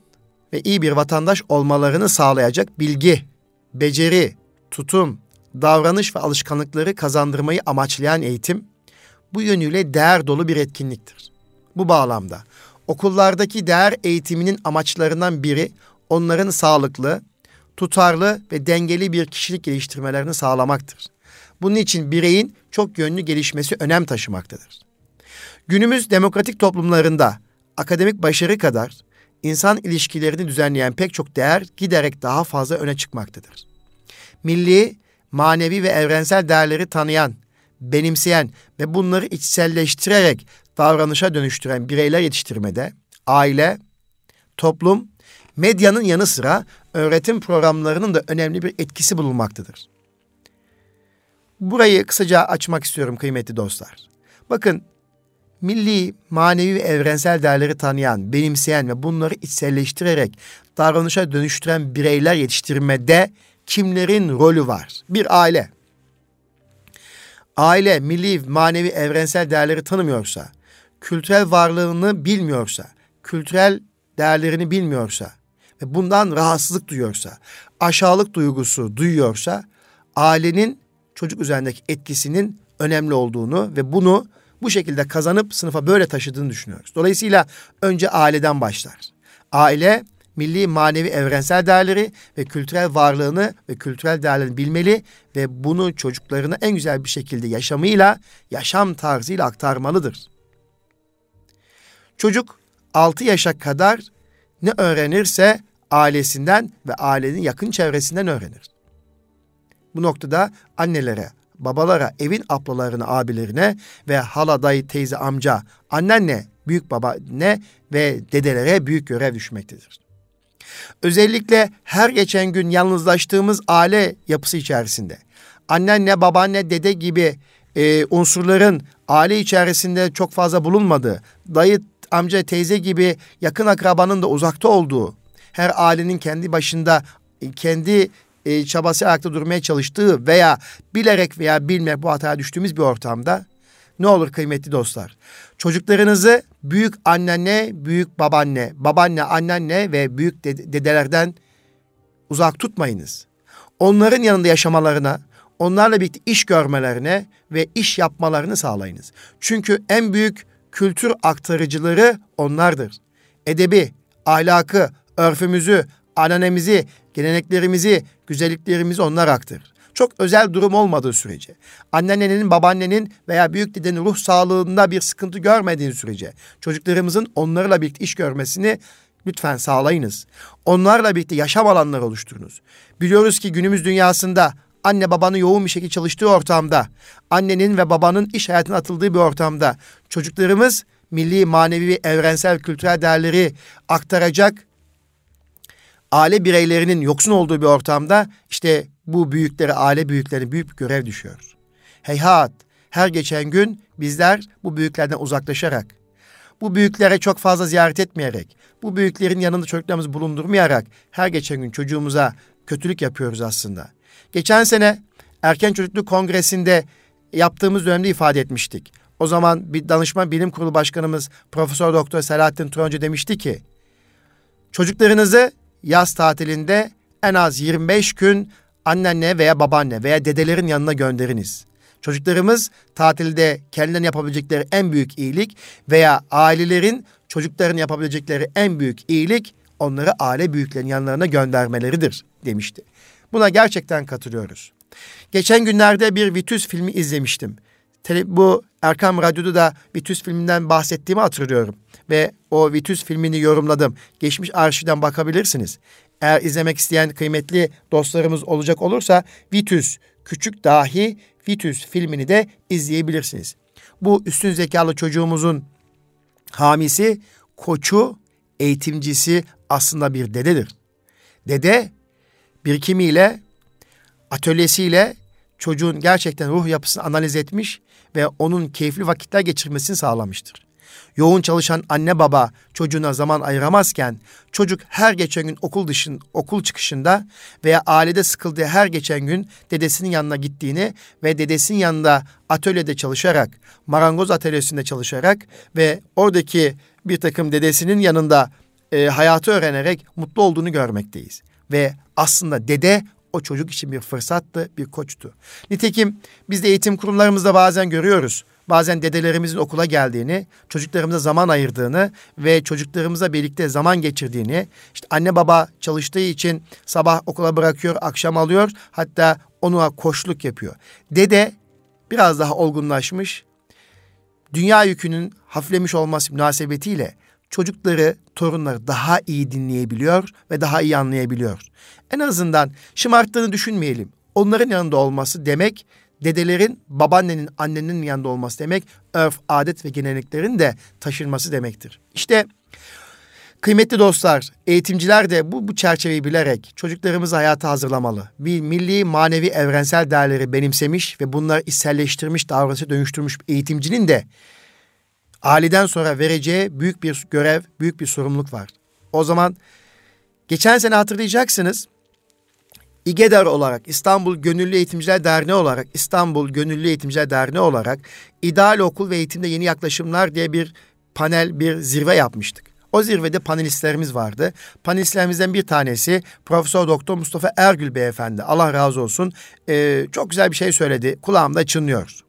Speaker 1: ve iyi bir vatandaş olmalarını sağlayacak bilgi, beceri, tutum, davranış ve alışkanlıkları kazandırmayı amaçlayan eğitim bu yönüyle değer dolu bir etkinliktir. Bu bağlamda okullardaki değer eğitiminin amaçlarından biri onların sağlıklı, tutarlı ve dengeli bir kişilik geliştirmelerini sağlamaktır. Bunun için bireyin çok yönlü gelişmesi önem taşımaktadır. Günümüz demokratik toplumlarında akademik başarı kadar insan ilişkilerini düzenleyen pek çok değer giderek daha fazla öne çıkmaktadır. Milli, manevi ve evrensel değerleri tanıyan, benimseyen ve bunları içselleştirerek davranışa dönüştüren bireyler yetiştirmede aile, toplum, medyanın yanı sıra öğretim programlarının da önemli bir etkisi bulunmaktadır. Burayı kısaca açmak istiyorum kıymetli dostlar. Bakın milli, manevi ve evrensel değerleri tanıyan, benimseyen ve bunları içselleştirerek davranışa dönüştüren bireyler yetiştirmede kimlerin rolü var? Bir aile. Aile milli, manevi, evrensel değerleri tanımıyorsa, kültürel varlığını bilmiyorsa, kültürel değerlerini bilmiyorsa ve bundan rahatsızlık duyuyorsa, aşağılık duygusu duyuyorsa, ailenin çocuk üzerindeki etkisinin önemli olduğunu ve bunu bu şekilde kazanıp sınıfa böyle taşıdığını düşünüyoruz. Dolayısıyla önce aileden başlar. Aile milli, manevi, evrensel değerleri ve kültürel varlığını ve kültürel değerlerini bilmeli ve bunu çocuklarına en güzel bir şekilde yaşamıyla, yaşam tarzıyla aktarmalıdır. Çocuk 6 yaşa kadar ne öğrenirse ailesinden ve ailenin yakın çevresinden öğrenir. Bu noktada annelere, babalara, evin ablalarına, abilerine ve hala, dayı, teyze, amca, annenle, büyük baba ne ve dedelere büyük görev düşmektedir. Özellikle her geçen gün yalnızlaştığımız aile yapısı içerisinde annenle, babaanne, dede gibi e, unsurların aile içerisinde çok fazla bulunmadığı, dayı, amca, teyze gibi yakın akrabanın da uzakta olduğu, her ailenin kendi başında kendi e, çabası ayakta durmaya çalıştığı veya bilerek veya bilme bu hataya düştüğümüz bir ortamda ne olur kıymetli dostlar? Çocuklarınızı büyük annenle, büyük babaanne, babaanne, annenle ve büyük dedelerden uzak tutmayınız. Onların yanında yaşamalarına, onlarla birlikte iş görmelerine ve iş yapmalarını sağlayınız. Çünkü en büyük kültür aktarıcıları onlardır. Edebi, ahlakı, örfümüzü, ananemizi, geleneklerimizi, güzelliklerimizi onlar aktarır. Çok özel durum olmadığı sürece, anneannenin, babaannenin veya büyük dedenin ruh sağlığında bir sıkıntı görmediğin sürece, çocuklarımızın onlarla birlikte iş görmesini lütfen sağlayınız. Onlarla birlikte yaşam alanları oluşturunuz. Biliyoruz ki günümüz dünyasında anne babanın yoğun bir şekilde çalıştığı ortamda, annenin ve babanın iş hayatına atıldığı bir ortamda çocuklarımız milli, manevi, evrensel, kültürel değerleri aktaracak aile bireylerinin yoksun olduğu bir ortamda işte bu büyüklere, aile büyüklerine büyük görev düşüyor. Heyhat, her geçen gün bizler bu büyüklerden uzaklaşarak, bu büyüklere çok fazla ziyaret etmeyerek, bu büyüklerin yanında çocuklarımızı bulundurmayarak her geçen gün çocuğumuza kötülük yapıyoruz aslında. Geçen sene Erken Çocukluk Kongresi'nde yaptığımız dönemde ifade etmiştik. O zaman bir danışman bilim kurulu başkanımız Profesör Doktor Selahattin Turancu demişti ki çocuklarınızı yaz tatilinde en az 25 gün annenle veya babaanne veya dedelerin yanına gönderiniz. Çocuklarımız tatilde kendilerine yapabilecekleri en büyük iyilik veya ailelerin çocukların yapabilecekleri en büyük iyilik onları aile büyüklerinin yanlarına göndermeleridir demişti. Buna gerçekten katılıyoruz. Geçen günlerde bir Vitüs filmi izlemiştim. Bu Erkam Radyo'da da Vitüs filminden bahsettiğimi hatırlıyorum. Ve o Vitüs filmini yorumladım. Geçmiş arşivden bakabilirsiniz. Eğer izlemek isteyen kıymetli dostlarımız olacak olursa Vitüs, Küçük Dahi Vitüs filmini de izleyebilirsiniz. bu üstün zekalı çocuğumuzun hamisi, koçu, eğitimcisi aslında bir dededir. Dede birikimiyle, atölyesiyle çocuğun gerçekten ruh yapısını analiz etmiş ve onun keyifli vakitler geçirmesini sağlamıştır. Yoğun çalışan anne baba çocuğuna zaman ayıramazken çocuk her geçen gün okul dışın okul çıkışında veya ailede sıkıldığı her geçen gün dedesinin yanına gittiğini ve dedesinin yanında atölyede çalışarak, marangoz atölyesinde çalışarak ve oradaki bir takım dedesinin yanında e, hayatı öğrenerek mutlu olduğunu görmekteyiz. Ve aslında dede o çocuk için bir fırsattı, bir koçtu. Nitekim biz de eğitim kurumlarımızda bazen görüyoruz. Bazen dedelerimizin okula geldiğini, çocuklarımıza zaman ayırdığını ve çocuklarımıza birlikte zaman geçirdiğini, işte anne baba çalıştığı için sabah okula bırakıyor, akşam alıyor, hatta ona koşluk yapıyor. Dede biraz daha olgunlaşmış, dünya yükünün hafiflemiş olması münasebetiyle çocukları, torunları daha iyi dinleyebiliyor ve daha iyi anlayabiliyor. En azından şımarttığını düşünmeyelim. Onların yanında olması demek dedelerin, babaannenin, annenin yanında olması demek örf, adet ve geleneklerin de taşınması demektir. İşte kıymetli dostlar, eğitimciler de bu, bu çerçeveyi bilerek çocuklarımızı hayata hazırlamalı. Bir milli, manevi, evrensel değerleri benimsemiş ve bunları içselleştirmiş, davranışa dönüştürmüş eğitimcinin de aileden sonra vereceği büyük bir görev, büyük bir sorumluluk var. O zaman geçen sene hatırlayacaksınız. İGEDER olarak, İstanbul Gönüllü Eğitimciler Derneği olarak, İstanbul Gönüllü Eğitimciler Derneği olarak İdeal Okul ve Eğitimde Yeni Yaklaşımlar diye bir panel, bir zirve yapmıştık. O zirvede panelistlerimiz vardı. Panelistlerimizden bir tanesi Profesör Doktor Mustafa Ergül Beyefendi. Allah razı olsun. Ee, çok güzel bir şey söyledi. Kulağımda çınlıyor.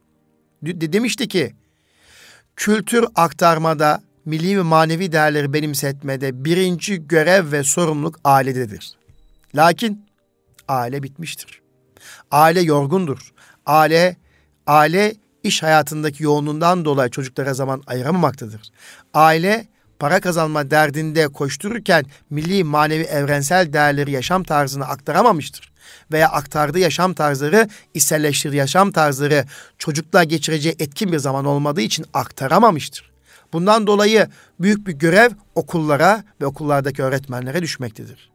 Speaker 1: De- demişti ki kültür aktarmada, milli ve manevi değerleri benimsetmede birinci görev ve sorumluluk ailededir. Lakin aile bitmiştir. Aile yorgundur. Aile aile iş hayatındaki yoğunluğundan dolayı çocuklara zaman ayıramamaktadır. Aile para kazanma derdinde koştururken milli, manevi, evrensel değerleri yaşam tarzını aktaramamıştır. Veya aktardığı yaşam tarzları, içselleştirdiği yaşam tarzları çocukla geçireceği etkin bir zaman olmadığı için aktaramamıştır. Bundan dolayı büyük bir görev okullara ve okullardaki öğretmenlere düşmektedir.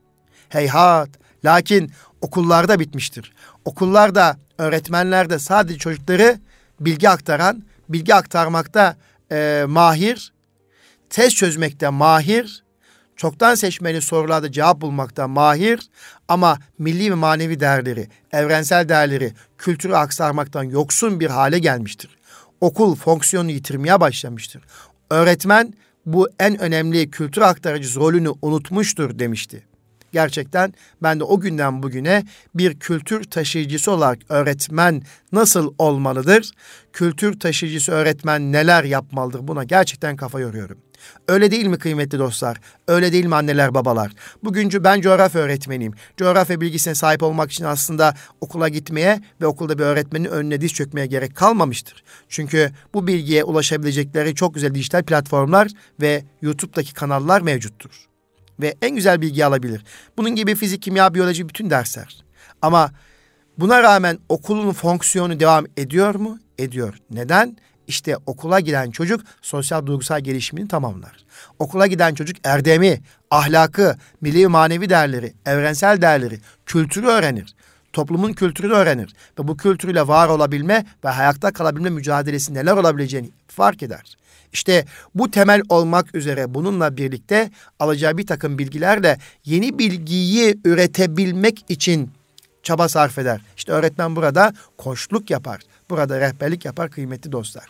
Speaker 1: Heyhat, lakin okullarda bitmiştir. Okullarda, öğretmenlerde sadece çocukları bilgi aktaran, bilgi aktarmakta e, mahir, test çözmekte mahir, çoktan seçmeli sorularda cevap bulmakta mahir ama milli ve manevi değerleri, evrensel değerleri, kültürü aktarmaktan yoksun bir hale gelmiştir. Okul fonksiyonu yitirmeye başlamıştır. Öğretmen bu en önemli kültür aktarıcı rolünü unutmuştur demişti. Gerçekten ben de o günden bugüne bir kültür taşıyıcısı olarak öğretmen nasıl olmalıdır? Kültür taşıyıcısı öğretmen neler yapmalıdır? Buna gerçekten kafa yoruyorum. Öyle değil mi kıymetli dostlar? Öyle değil mi anneler babalar? Bugüncü ben coğrafya öğretmeniyim. Coğrafya bilgisine sahip olmak için aslında okula gitmeye ve okulda bir öğretmenin önüne diz çökmeye gerek kalmamıştır. Çünkü bu bilgiye ulaşabilecekleri çok güzel dijital platformlar ve YouTube'daki kanallar mevcuttur ve en güzel bilgi alabilir. Bunun gibi fizik, kimya, biyoloji bütün dersler. Ama buna rağmen okulun fonksiyonu devam ediyor mu? Ediyor. Neden? İşte okula giden çocuk sosyal duygusal gelişimini tamamlar. Okula giden çocuk erdemi, ahlakı, milli manevi değerleri, evrensel değerleri, kültürü öğrenir. Toplumun kültürünü öğrenir ve bu kültürüyle var olabilme ve hayatta kalabilme mücadelesi neler olabileceğini fark eder. İşte bu temel olmak üzere bununla birlikte alacağı bir takım bilgilerle yeni bilgiyi üretebilmek için çaba sarf eder. İşte öğretmen burada koşluk yapar. Burada rehberlik yapar kıymetli dostlar.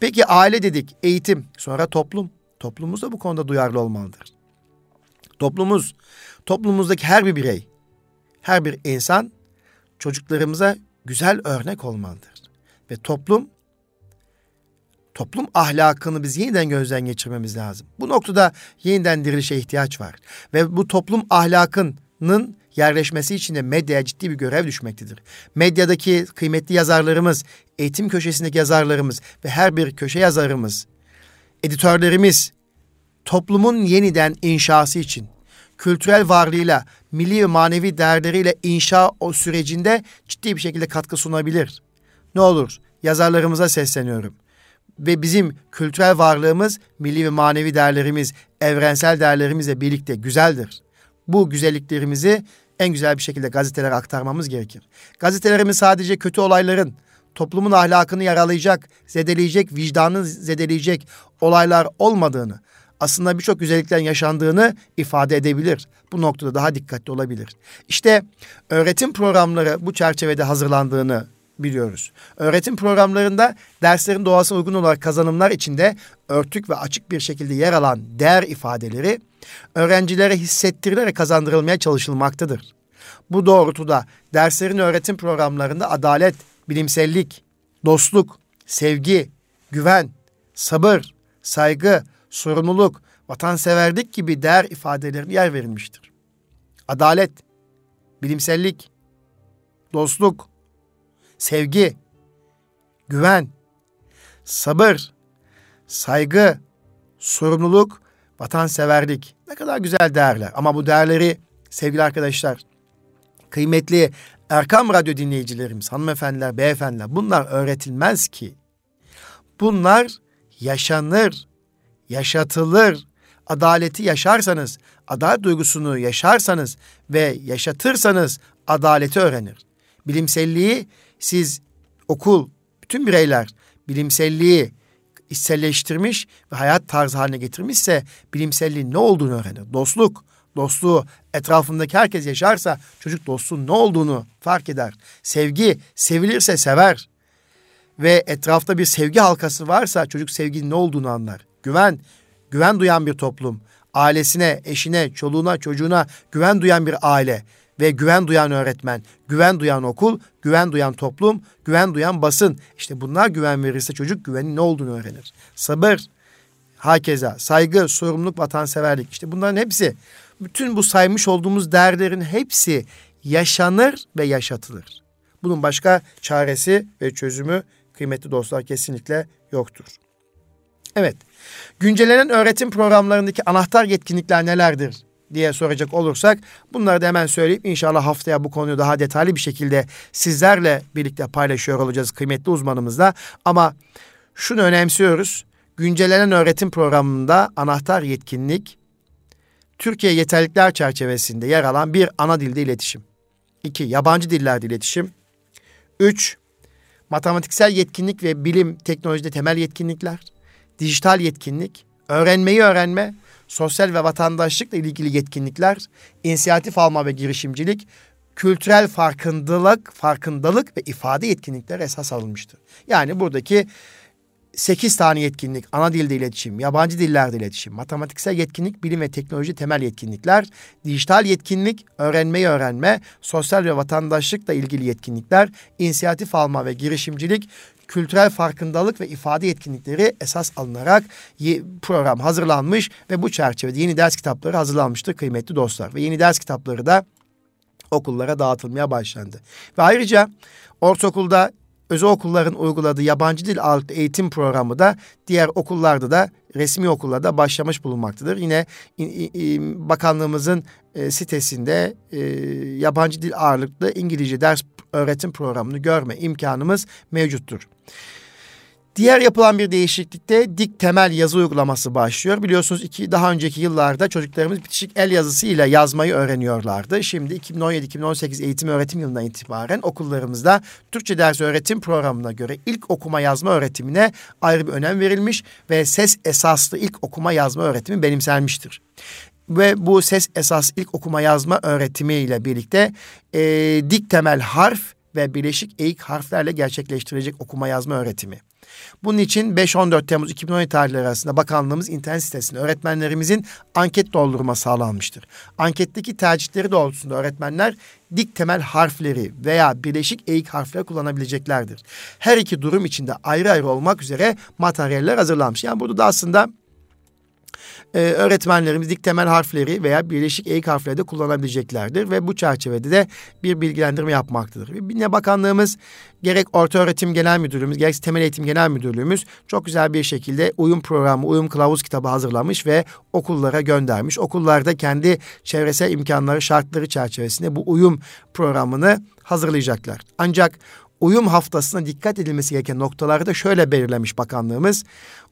Speaker 1: Peki aile dedik, eğitim, sonra toplum. Toplumumuz da bu konuda duyarlı olmalıdır. Toplumumuz, toplumumuzdaki her bir birey, her bir insan çocuklarımıza güzel örnek olmalıdır. Ve toplum toplum ahlakını biz yeniden gözden geçirmemiz lazım. Bu noktada yeniden dirilişe ihtiyaç var. Ve bu toplum ahlakının yerleşmesi için de medyaya ciddi bir görev düşmektedir. Medyadaki kıymetli yazarlarımız, eğitim köşesindeki yazarlarımız ve her bir köşe yazarımız, editörlerimiz toplumun yeniden inşası için kültürel varlığıyla, milli ve manevi değerleriyle inşa o sürecinde ciddi bir şekilde katkı sunabilir. Ne olur yazarlarımıza sesleniyorum ve bizim kültürel varlığımız, milli ve manevi değerlerimiz, evrensel değerlerimizle birlikte güzeldir. Bu güzelliklerimizi en güzel bir şekilde gazetelere aktarmamız gerekir. Gazetelerimiz sadece kötü olayların, toplumun ahlakını yaralayacak, zedeleyecek, vicdanını zedeleyecek olaylar olmadığını, aslında birçok güzelliklerin yaşandığını ifade edebilir. Bu noktada daha dikkatli olabilir. İşte öğretim programları bu çerçevede hazırlandığını biliyoruz. Öğretim programlarında derslerin doğasına uygun olarak kazanımlar içinde örtük ve açık bir şekilde yer alan değer ifadeleri öğrencilere hissettirilerek kazandırılmaya çalışılmaktadır. Bu doğrultuda derslerin öğretim programlarında adalet, bilimsellik, dostluk, sevgi, güven, sabır, saygı, sorumluluk, vatanseverlik gibi değer ifadelerine yer verilmiştir. Adalet, bilimsellik, dostluk, sevgi, güven, sabır, saygı, sorumluluk, vatanseverlik. Ne kadar güzel değerler. Ama bu değerleri sevgili arkadaşlar, kıymetli Erkam Radyo dinleyicilerimiz, hanımefendiler, beyefendiler bunlar öğretilmez ki. Bunlar yaşanır, yaşatılır. Adaleti yaşarsanız, adalet duygusunu yaşarsanız ve yaşatırsanız adaleti öğrenir. Bilimselliği siz okul, bütün bireyler bilimselliği içselleştirmiş ve hayat tarzı haline getirmişse bilimselliğin ne olduğunu öğrenir. Dostluk, dostluğu etrafındaki herkes yaşarsa çocuk dostluğun ne olduğunu fark eder. Sevgi, sevilirse sever. Ve etrafta bir sevgi halkası varsa çocuk sevginin ne olduğunu anlar. Güven, güven duyan bir toplum. Ailesine, eşine, çoluğuna, çocuğuna güven duyan bir aile ve güven duyan öğretmen, güven duyan okul, güven duyan toplum, güven duyan basın. İşte bunlar güven verirse çocuk güvenin ne olduğunu öğrenir. Sabır, hakeza, saygı, sorumluluk, vatanseverlik. İşte bunların hepsi, bütün bu saymış olduğumuz değerlerin hepsi yaşanır ve yaşatılır. Bunun başka çaresi ve çözümü kıymetli dostlar kesinlikle yoktur. Evet, güncellenen öğretim programlarındaki anahtar yetkinlikler nelerdir diye soracak olursak bunları da hemen söyleyip inşallah haftaya bu konuyu daha detaylı bir şekilde sizlerle birlikte paylaşıyor olacağız kıymetli uzmanımızla. Ama şunu önemsiyoruz. Güncellenen öğretim programında anahtar yetkinlik Türkiye yeterlikler çerçevesinde yer alan bir ana dilde iletişim. İki, yabancı dillerde iletişim. Üç, matematiksel yetkinlik ve bilim teknolojide temel yetkinlikler. Dijital yetkinlik, öğrenmeyi öğrenme, sosyal ve vatandaşlıkla ilgili yetkinlikler, inisiyatif alma ve girişimcilik, kültürel farkındalık, farkındalık ve ifade yetkinlikler esas alınmıştır. Yani buradaki 8 tane yetkinlik, ana dilde iletişim, yabancı dillerde iletişim, matematiksel yetkinlik, bilim ve teknoloji temel yetkinlikler, dijital yetkinlik, öğrenmeyi öğrenme, sosyal ve vatandaşlıkla ilgili yetkinlikler, inisiyatif alma ve girişimcilik, kültürel farkındalık ve ifade yetkinlikleri esas alınarak program hazırlanmış ve bu çerçevede yeni ders kitapları hazırlanmıştır kıymetli dostlar. Ve yeni ders kitapları da okullara dağıtılmaya başlandı. Ve ayrıca ortaokulda özel okulların uyguladığı yabancı dil ağırlıklı eğitim programı da diğer okullarda da resmi okullarda başlamış bulunmaktadır. Yine bakanlığımızın e, sitesinde e, yabancı dil ağırlıklı İngilizce ders öğretim programını görme imkanımız mevcuttur. Diğer yapılan bir değişiklikte dik temel yazı uygulaması başlıyor. Biliyorsunuz iki daha önceki yıllarda çocuklarımız bitişik el yazısıyla yazmayı öğreniyorlardı. Şimdi 2017-2018 eğitim öğretim yılından itibaren okullarımızda Türkçe ders öğretim programına göre ilk okuma yazma öğretimine ayrı bir önem verilmiş ve ses esaslı ilk okuma yazma öğretimi benimsenmiştir ve bu ses esas ilk okuma yazma öğretimiyle birlikte e, dik temel harf ve bileşik eğik harflerle gerçekleştirecek okuma yazma öğretimi. Bunun için 5-14 Temmuz 2017 tarihleri arasında bakanlığımız internet sitesinde öğretmenlerimizin anket doldurma sağlanmıştır. Anketteki tercihleri doğrultusunda öğretmenler dik temel harfleri veya bileşik eğik harfleri kullanabileceklerdir. Her iki durum içinde ayrı ayrı olmak üzere materyaller hazırlanmış. Yani burada da aslında e, öğretmenlerimiz dik temel harfleri veya birleşik eğik harfleri de kullanabileceklerdir ve bu çerçevede de bir bilgilendirme yapmaktadır. Yine bakanlığımız gerek Orta Öğretim Genel Müdürlüğümüz gerek Temel Eğitim Genel Müdürlüğümüz çok güzel bir şekilde uyum programı, uyum kılavuz kitabı hazırlamış ve okullara göndermiş. Okullarda kendi çevresel imkanları, şartları çerçevesinde bu uyum programını hazırlayacaklar. Ancak uyum haftasına dikkat edilmesi gereken noktaları da şöyle belirlemiş bakanlığımız.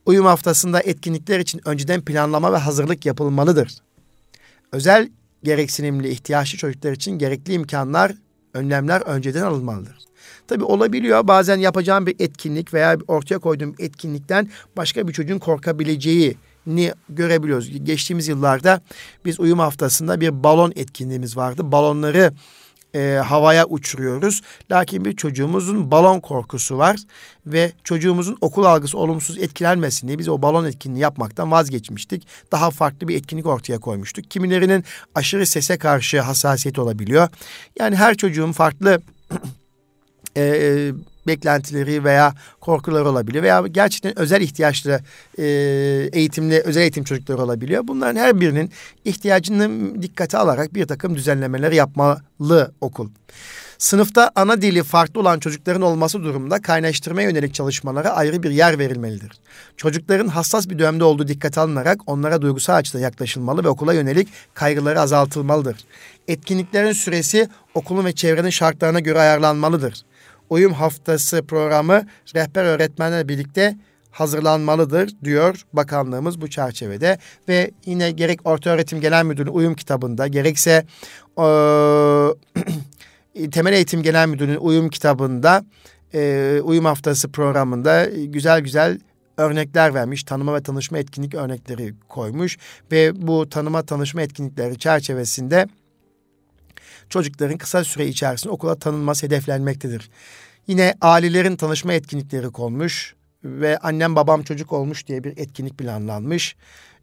Speaker 1: Uyum haftasında etkinlikler için önceden planlama ve hazırlık yapılmalıdır. Özel gereksinimli ihtiyaçlı çocuklar için gerekli imkanlar, önlemler önceden alınmalıdır. Tabi olabiliyor bazen yapacağım bir etkinlik veya ortaya koyduğum etkinlikten başka bir çocuğun korkabileceği ni görebiliyoruz. Geçtiğimiz yıllarda biz uyum haftasında bir balon etkinliğimiz vardı. Balonları e, havaya uçuruyoruz. Lakin bir çocuğumuzun balon korkusu var ve çocuğumuzun okul algısı olumsuz etkilenmesin diye biz o balon etkinliği yapmaktan vazgeçmiştik. Daha farklı bir etkinlik ortaya koymuştuk. Kimilerinin aşırı sese karşı hassasiyet olabiliyor. Yani her çocuğun farklı e, e beklentileri veya korkuları olabiliyor veya gerçekten özel ihtiyaçlı e, eğitimli özel eğitim çocukları olabiliyor. Bunların her birinin ihtiyacını dikkate alarak bir takım düzenlemeler yapmalı okul. Sınıfta ana dili farklı olan çocukların olması durumunda kaynaştırmaya yönelik çalışmalara ayrı bir yer verilmelidir. Çocukların hassas bir dönemde olduğu dikkate alınarak onlara duygusal açıdan yaklaşılmalı ve okula yönelik kaygıları azaltılmalıdır. Etkinliklerin süresi okulun ve çevrenin şartlarına göre ayarlanmalıdır uyum haftası programı rehber öğretmenlerle birlikte hazırlanmalıdır diyor bakanlığımız bu çerçevede ve yine gerek Orta Öğretim Genel Müdürlüğü uyum kitabında gerekse e, Temel Eğitim Genel Müdürlüğü'nün uyum kitabında e, uyum haftası programında güzel güzel örnekler vermiş. Tanıma ve tanışma etkinlik örnekleri koymuş ve bu tanıma tanışma etkinlikleri çerçevesinde çocukların kısa süre içerisinde okula tanınması hedeflenmektedir. Yine ailelerin tanışma etkinlikleri konmuş ve annem babam çocuk olmuş diye bir etkinlik planlanmış.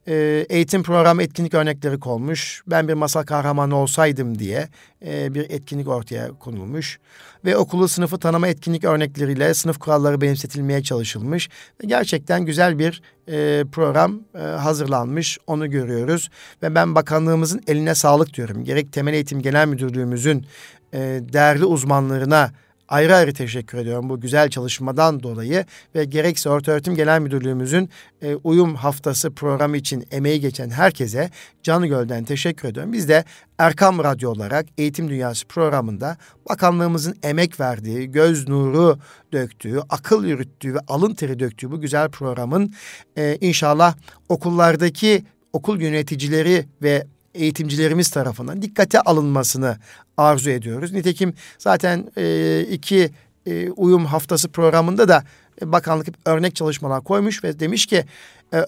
Speaker 1: Ee, eğitim programı etkinlik örnekleri konmuş. Ben bir masal kahramanı olsaydım diye e, bir etkinlik ortaya konulmuş. Ve okulu sınıfı tanıma etkinlik örnekleriyle sınıf kuralları benimsetilmeye çalışılmış. Ve gerçekten güzel bir e, program e, hazırlanmış. Onu görüyoruz. Ve ben bakanlığımızın eline sağlık diyorum. Gerek Temel Eğitim Genel Müdürlüğümüzün e, değerli uzmanlarına ayrı ayrı teşekkür ediyorum bu güzel çalışmadan dolayı ve gerekse Ortaöğretim Genel Müdürlüğümüzün e, uyum haftası programı için emeği geçen herkese canı gölden teşekkür ediyorum. Biz de Erkam Radyo olarak Eğitim Dünyası programında bakanlığımızın emek verdiği, göz nuru döktüğü, akıl yürüttüğü ve alın teri döktüğü bu güzel programın e, inşallah okullardaki okul yöneticileri ve eğitimcilerimiz tarafından dikkate alınmasını arzu ediyoruz. Nitekim zaten e, iki e, uyum haftası programında da bakanlık örnek çalışmalar koymuş ve demiş ki e,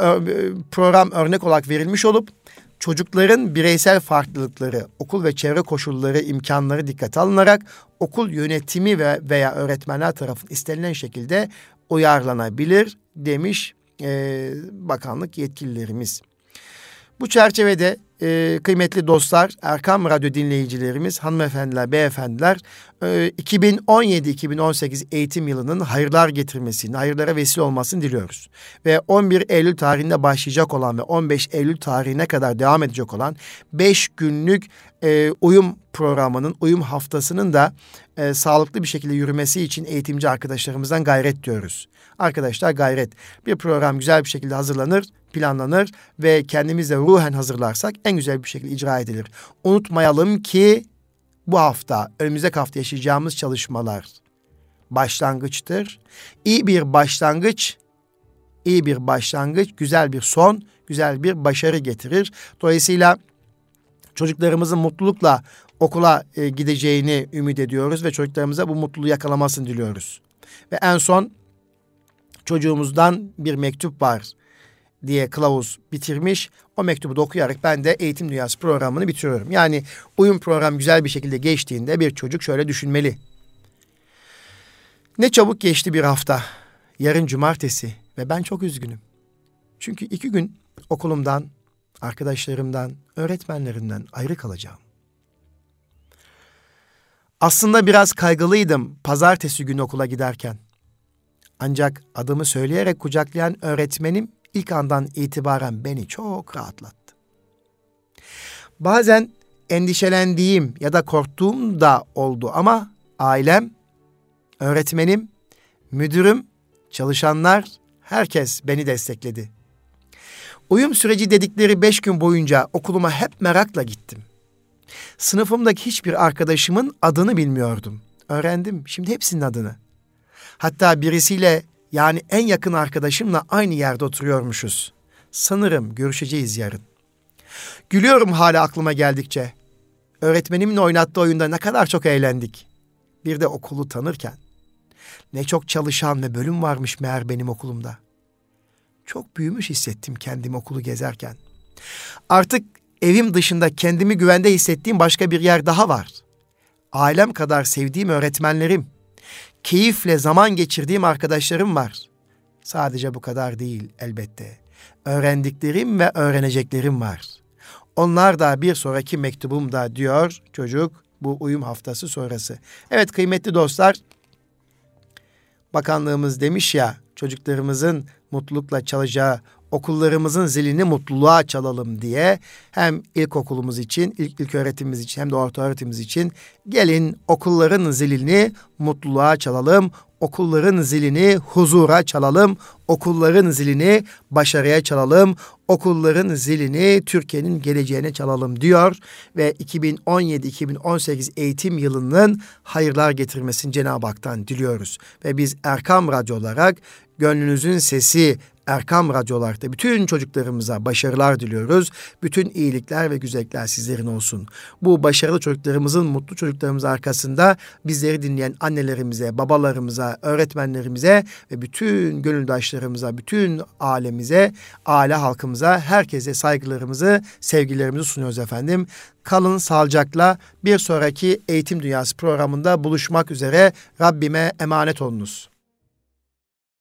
Speaker 1: program örnek olarak verilmiş olup çocukların bireysel farklılıkları, okul ve çevre koşulları, imkanları dikkate alınarak okul yönetimi ve veya öğretmenler tarafından istenilen şekilde uyarlanabilir demiş e, bakanlık yetkililerimiz. Bu çerçevede e, kıymetli dostlar, Erkam Radyo dinleyicilerimiz, hanımefendiler, beyefendiler, e, 2017-2018 eğitim yılının hayırlar getirmesini, hayırlara vesile olmasını diliyoruz. Ve 11 Eylül tarihinde başlayacak olan ve 15 Eylül tarihine kadar devam edecek olan 5 günlük e, uyum programının, uyum haftasının da e, sağlıklı bir şekilde yürümesi için eğitimci arkadaşlarımızdan gayret diyoruz. Arkadaşlar gayret. Bir program güzel bir şekilde hazırlanır, planlanır ve kendimizle ruhen hazırlarsak en güzel bir şekilde icra edilir. Unutmayalım ki bu hafta, önümüzdeki hafta yaşayacağımız çalışmalar başlangıçtır. İyi bir başlangıç, iyi bir başlangıç, güzel bir son, güzel bir başarı getirir. Dolayısıyla çocuklarımızın mutlulukla okula e, gideceğini ümit ediyoruz ve çocuklarımıza bu mutluluğu yakalamasını diliyoruz. Ve en son çocuğumuzdan bir mektup var diye kılavuz bitirmiş. O mektubu da okuyarak ben de Eğitim Dünyası programını bitiriyorum. Yani uyum program güzel bir şekilde geçtiğinde bir çocuk şöyle düşünmeli. Ne çabuk geçti bir hafta. Yarın cumartesi ve ben çok üzgünüm. Çünkü iki gün okulumdan, arkadaşlarımdan, öğretmenlerimden ayrı kalacağım. Aslında biraz kaygılıydım pazartesi günü okula giderken. Ancak adımı söyleyerek kucaklayan öğretmenim ilk andan itibaren beni çok rahatlattı. Bazen endişelendiğim ya da korktuğum da oldu ama ailem, öğretmenim, müdürüm, çalışanlar, herkes beni destekledi. Uyum süreci dedikleri beş gün boyunca okuluma hep merakla gittim. Sınıfımdaki hiçbir arkadaşımın adını bilmiyordum. Öğrendim şimdi hepsinin adını. Hatta birisiyle yani en yakın arkadaşımla aynı yerde oturuyormuşuz. Sanırım görüşeceğiz yarın. Gülüyorum hala aklıma geldikçe. Öğretmenimle oynattığı oyunda ne kadar çok eğlendik. Bir de okulu tanırken. Ne çok çalışan ve bölüm varmış meğer benim okulumda. Çok büyümüş hissettim kendimi okulu gezerken. Artık evim dışında kendimi güvende hissettiğim başka bir yer daha var. Ailem kadar sevdiğim öğretmenlerim, keyifle zaman geçirdiğim arkadaşlarım var. Sadece bu kadar değil elbette. Öğrendiklerim ve öğreneceklerim var. Onlar da bir sonraki mektubumda diyor çocuk bu uyum haftası sonrası. Evet kıymetli dostlar, bakanlığımız demiş ya çocuklarımızın mutlulukla çalacağı okullarımızın zilini mutluluğa çalalım diye hem ilkokulumuz için, ilk, ilk öğretimimiz için hem de orta öğretimimiz için gelin okulların zilini mutluluğa çalalım, okulların zilini huzura çalalım, okulların zilini başarıya çalalım, okulların zilini Türkiye'nin geleceğine çalalım diyor ve 2017-2018 eğitim yılının hayırlar getirmesini Cenab-ı Hak'tan diliyoruz. Ve biz Erkam Radyo olarak gönlünüzün sesi Erkam Radyolar'da bütün çocuklarımıza başarılar diliyoruz. Bütün iyilikler ve güzellikler sizlerin olsun. Bu başarılı çocuklarımızın, mutlu çocuklarımız arkasında bizleri dinleyen annelerimize, babalarımıza, öğretmenlerimize ve bütün gönüldaşlarımıza, bütün alemize, aile halkımıza, herkese saygılarımızı, sevgilerimizi sunuyoruz efendim. Kalın sağlıcakla bir sonraki Eğitim Dünyası programında buluşmak üzere Rabbime emanet olunuz.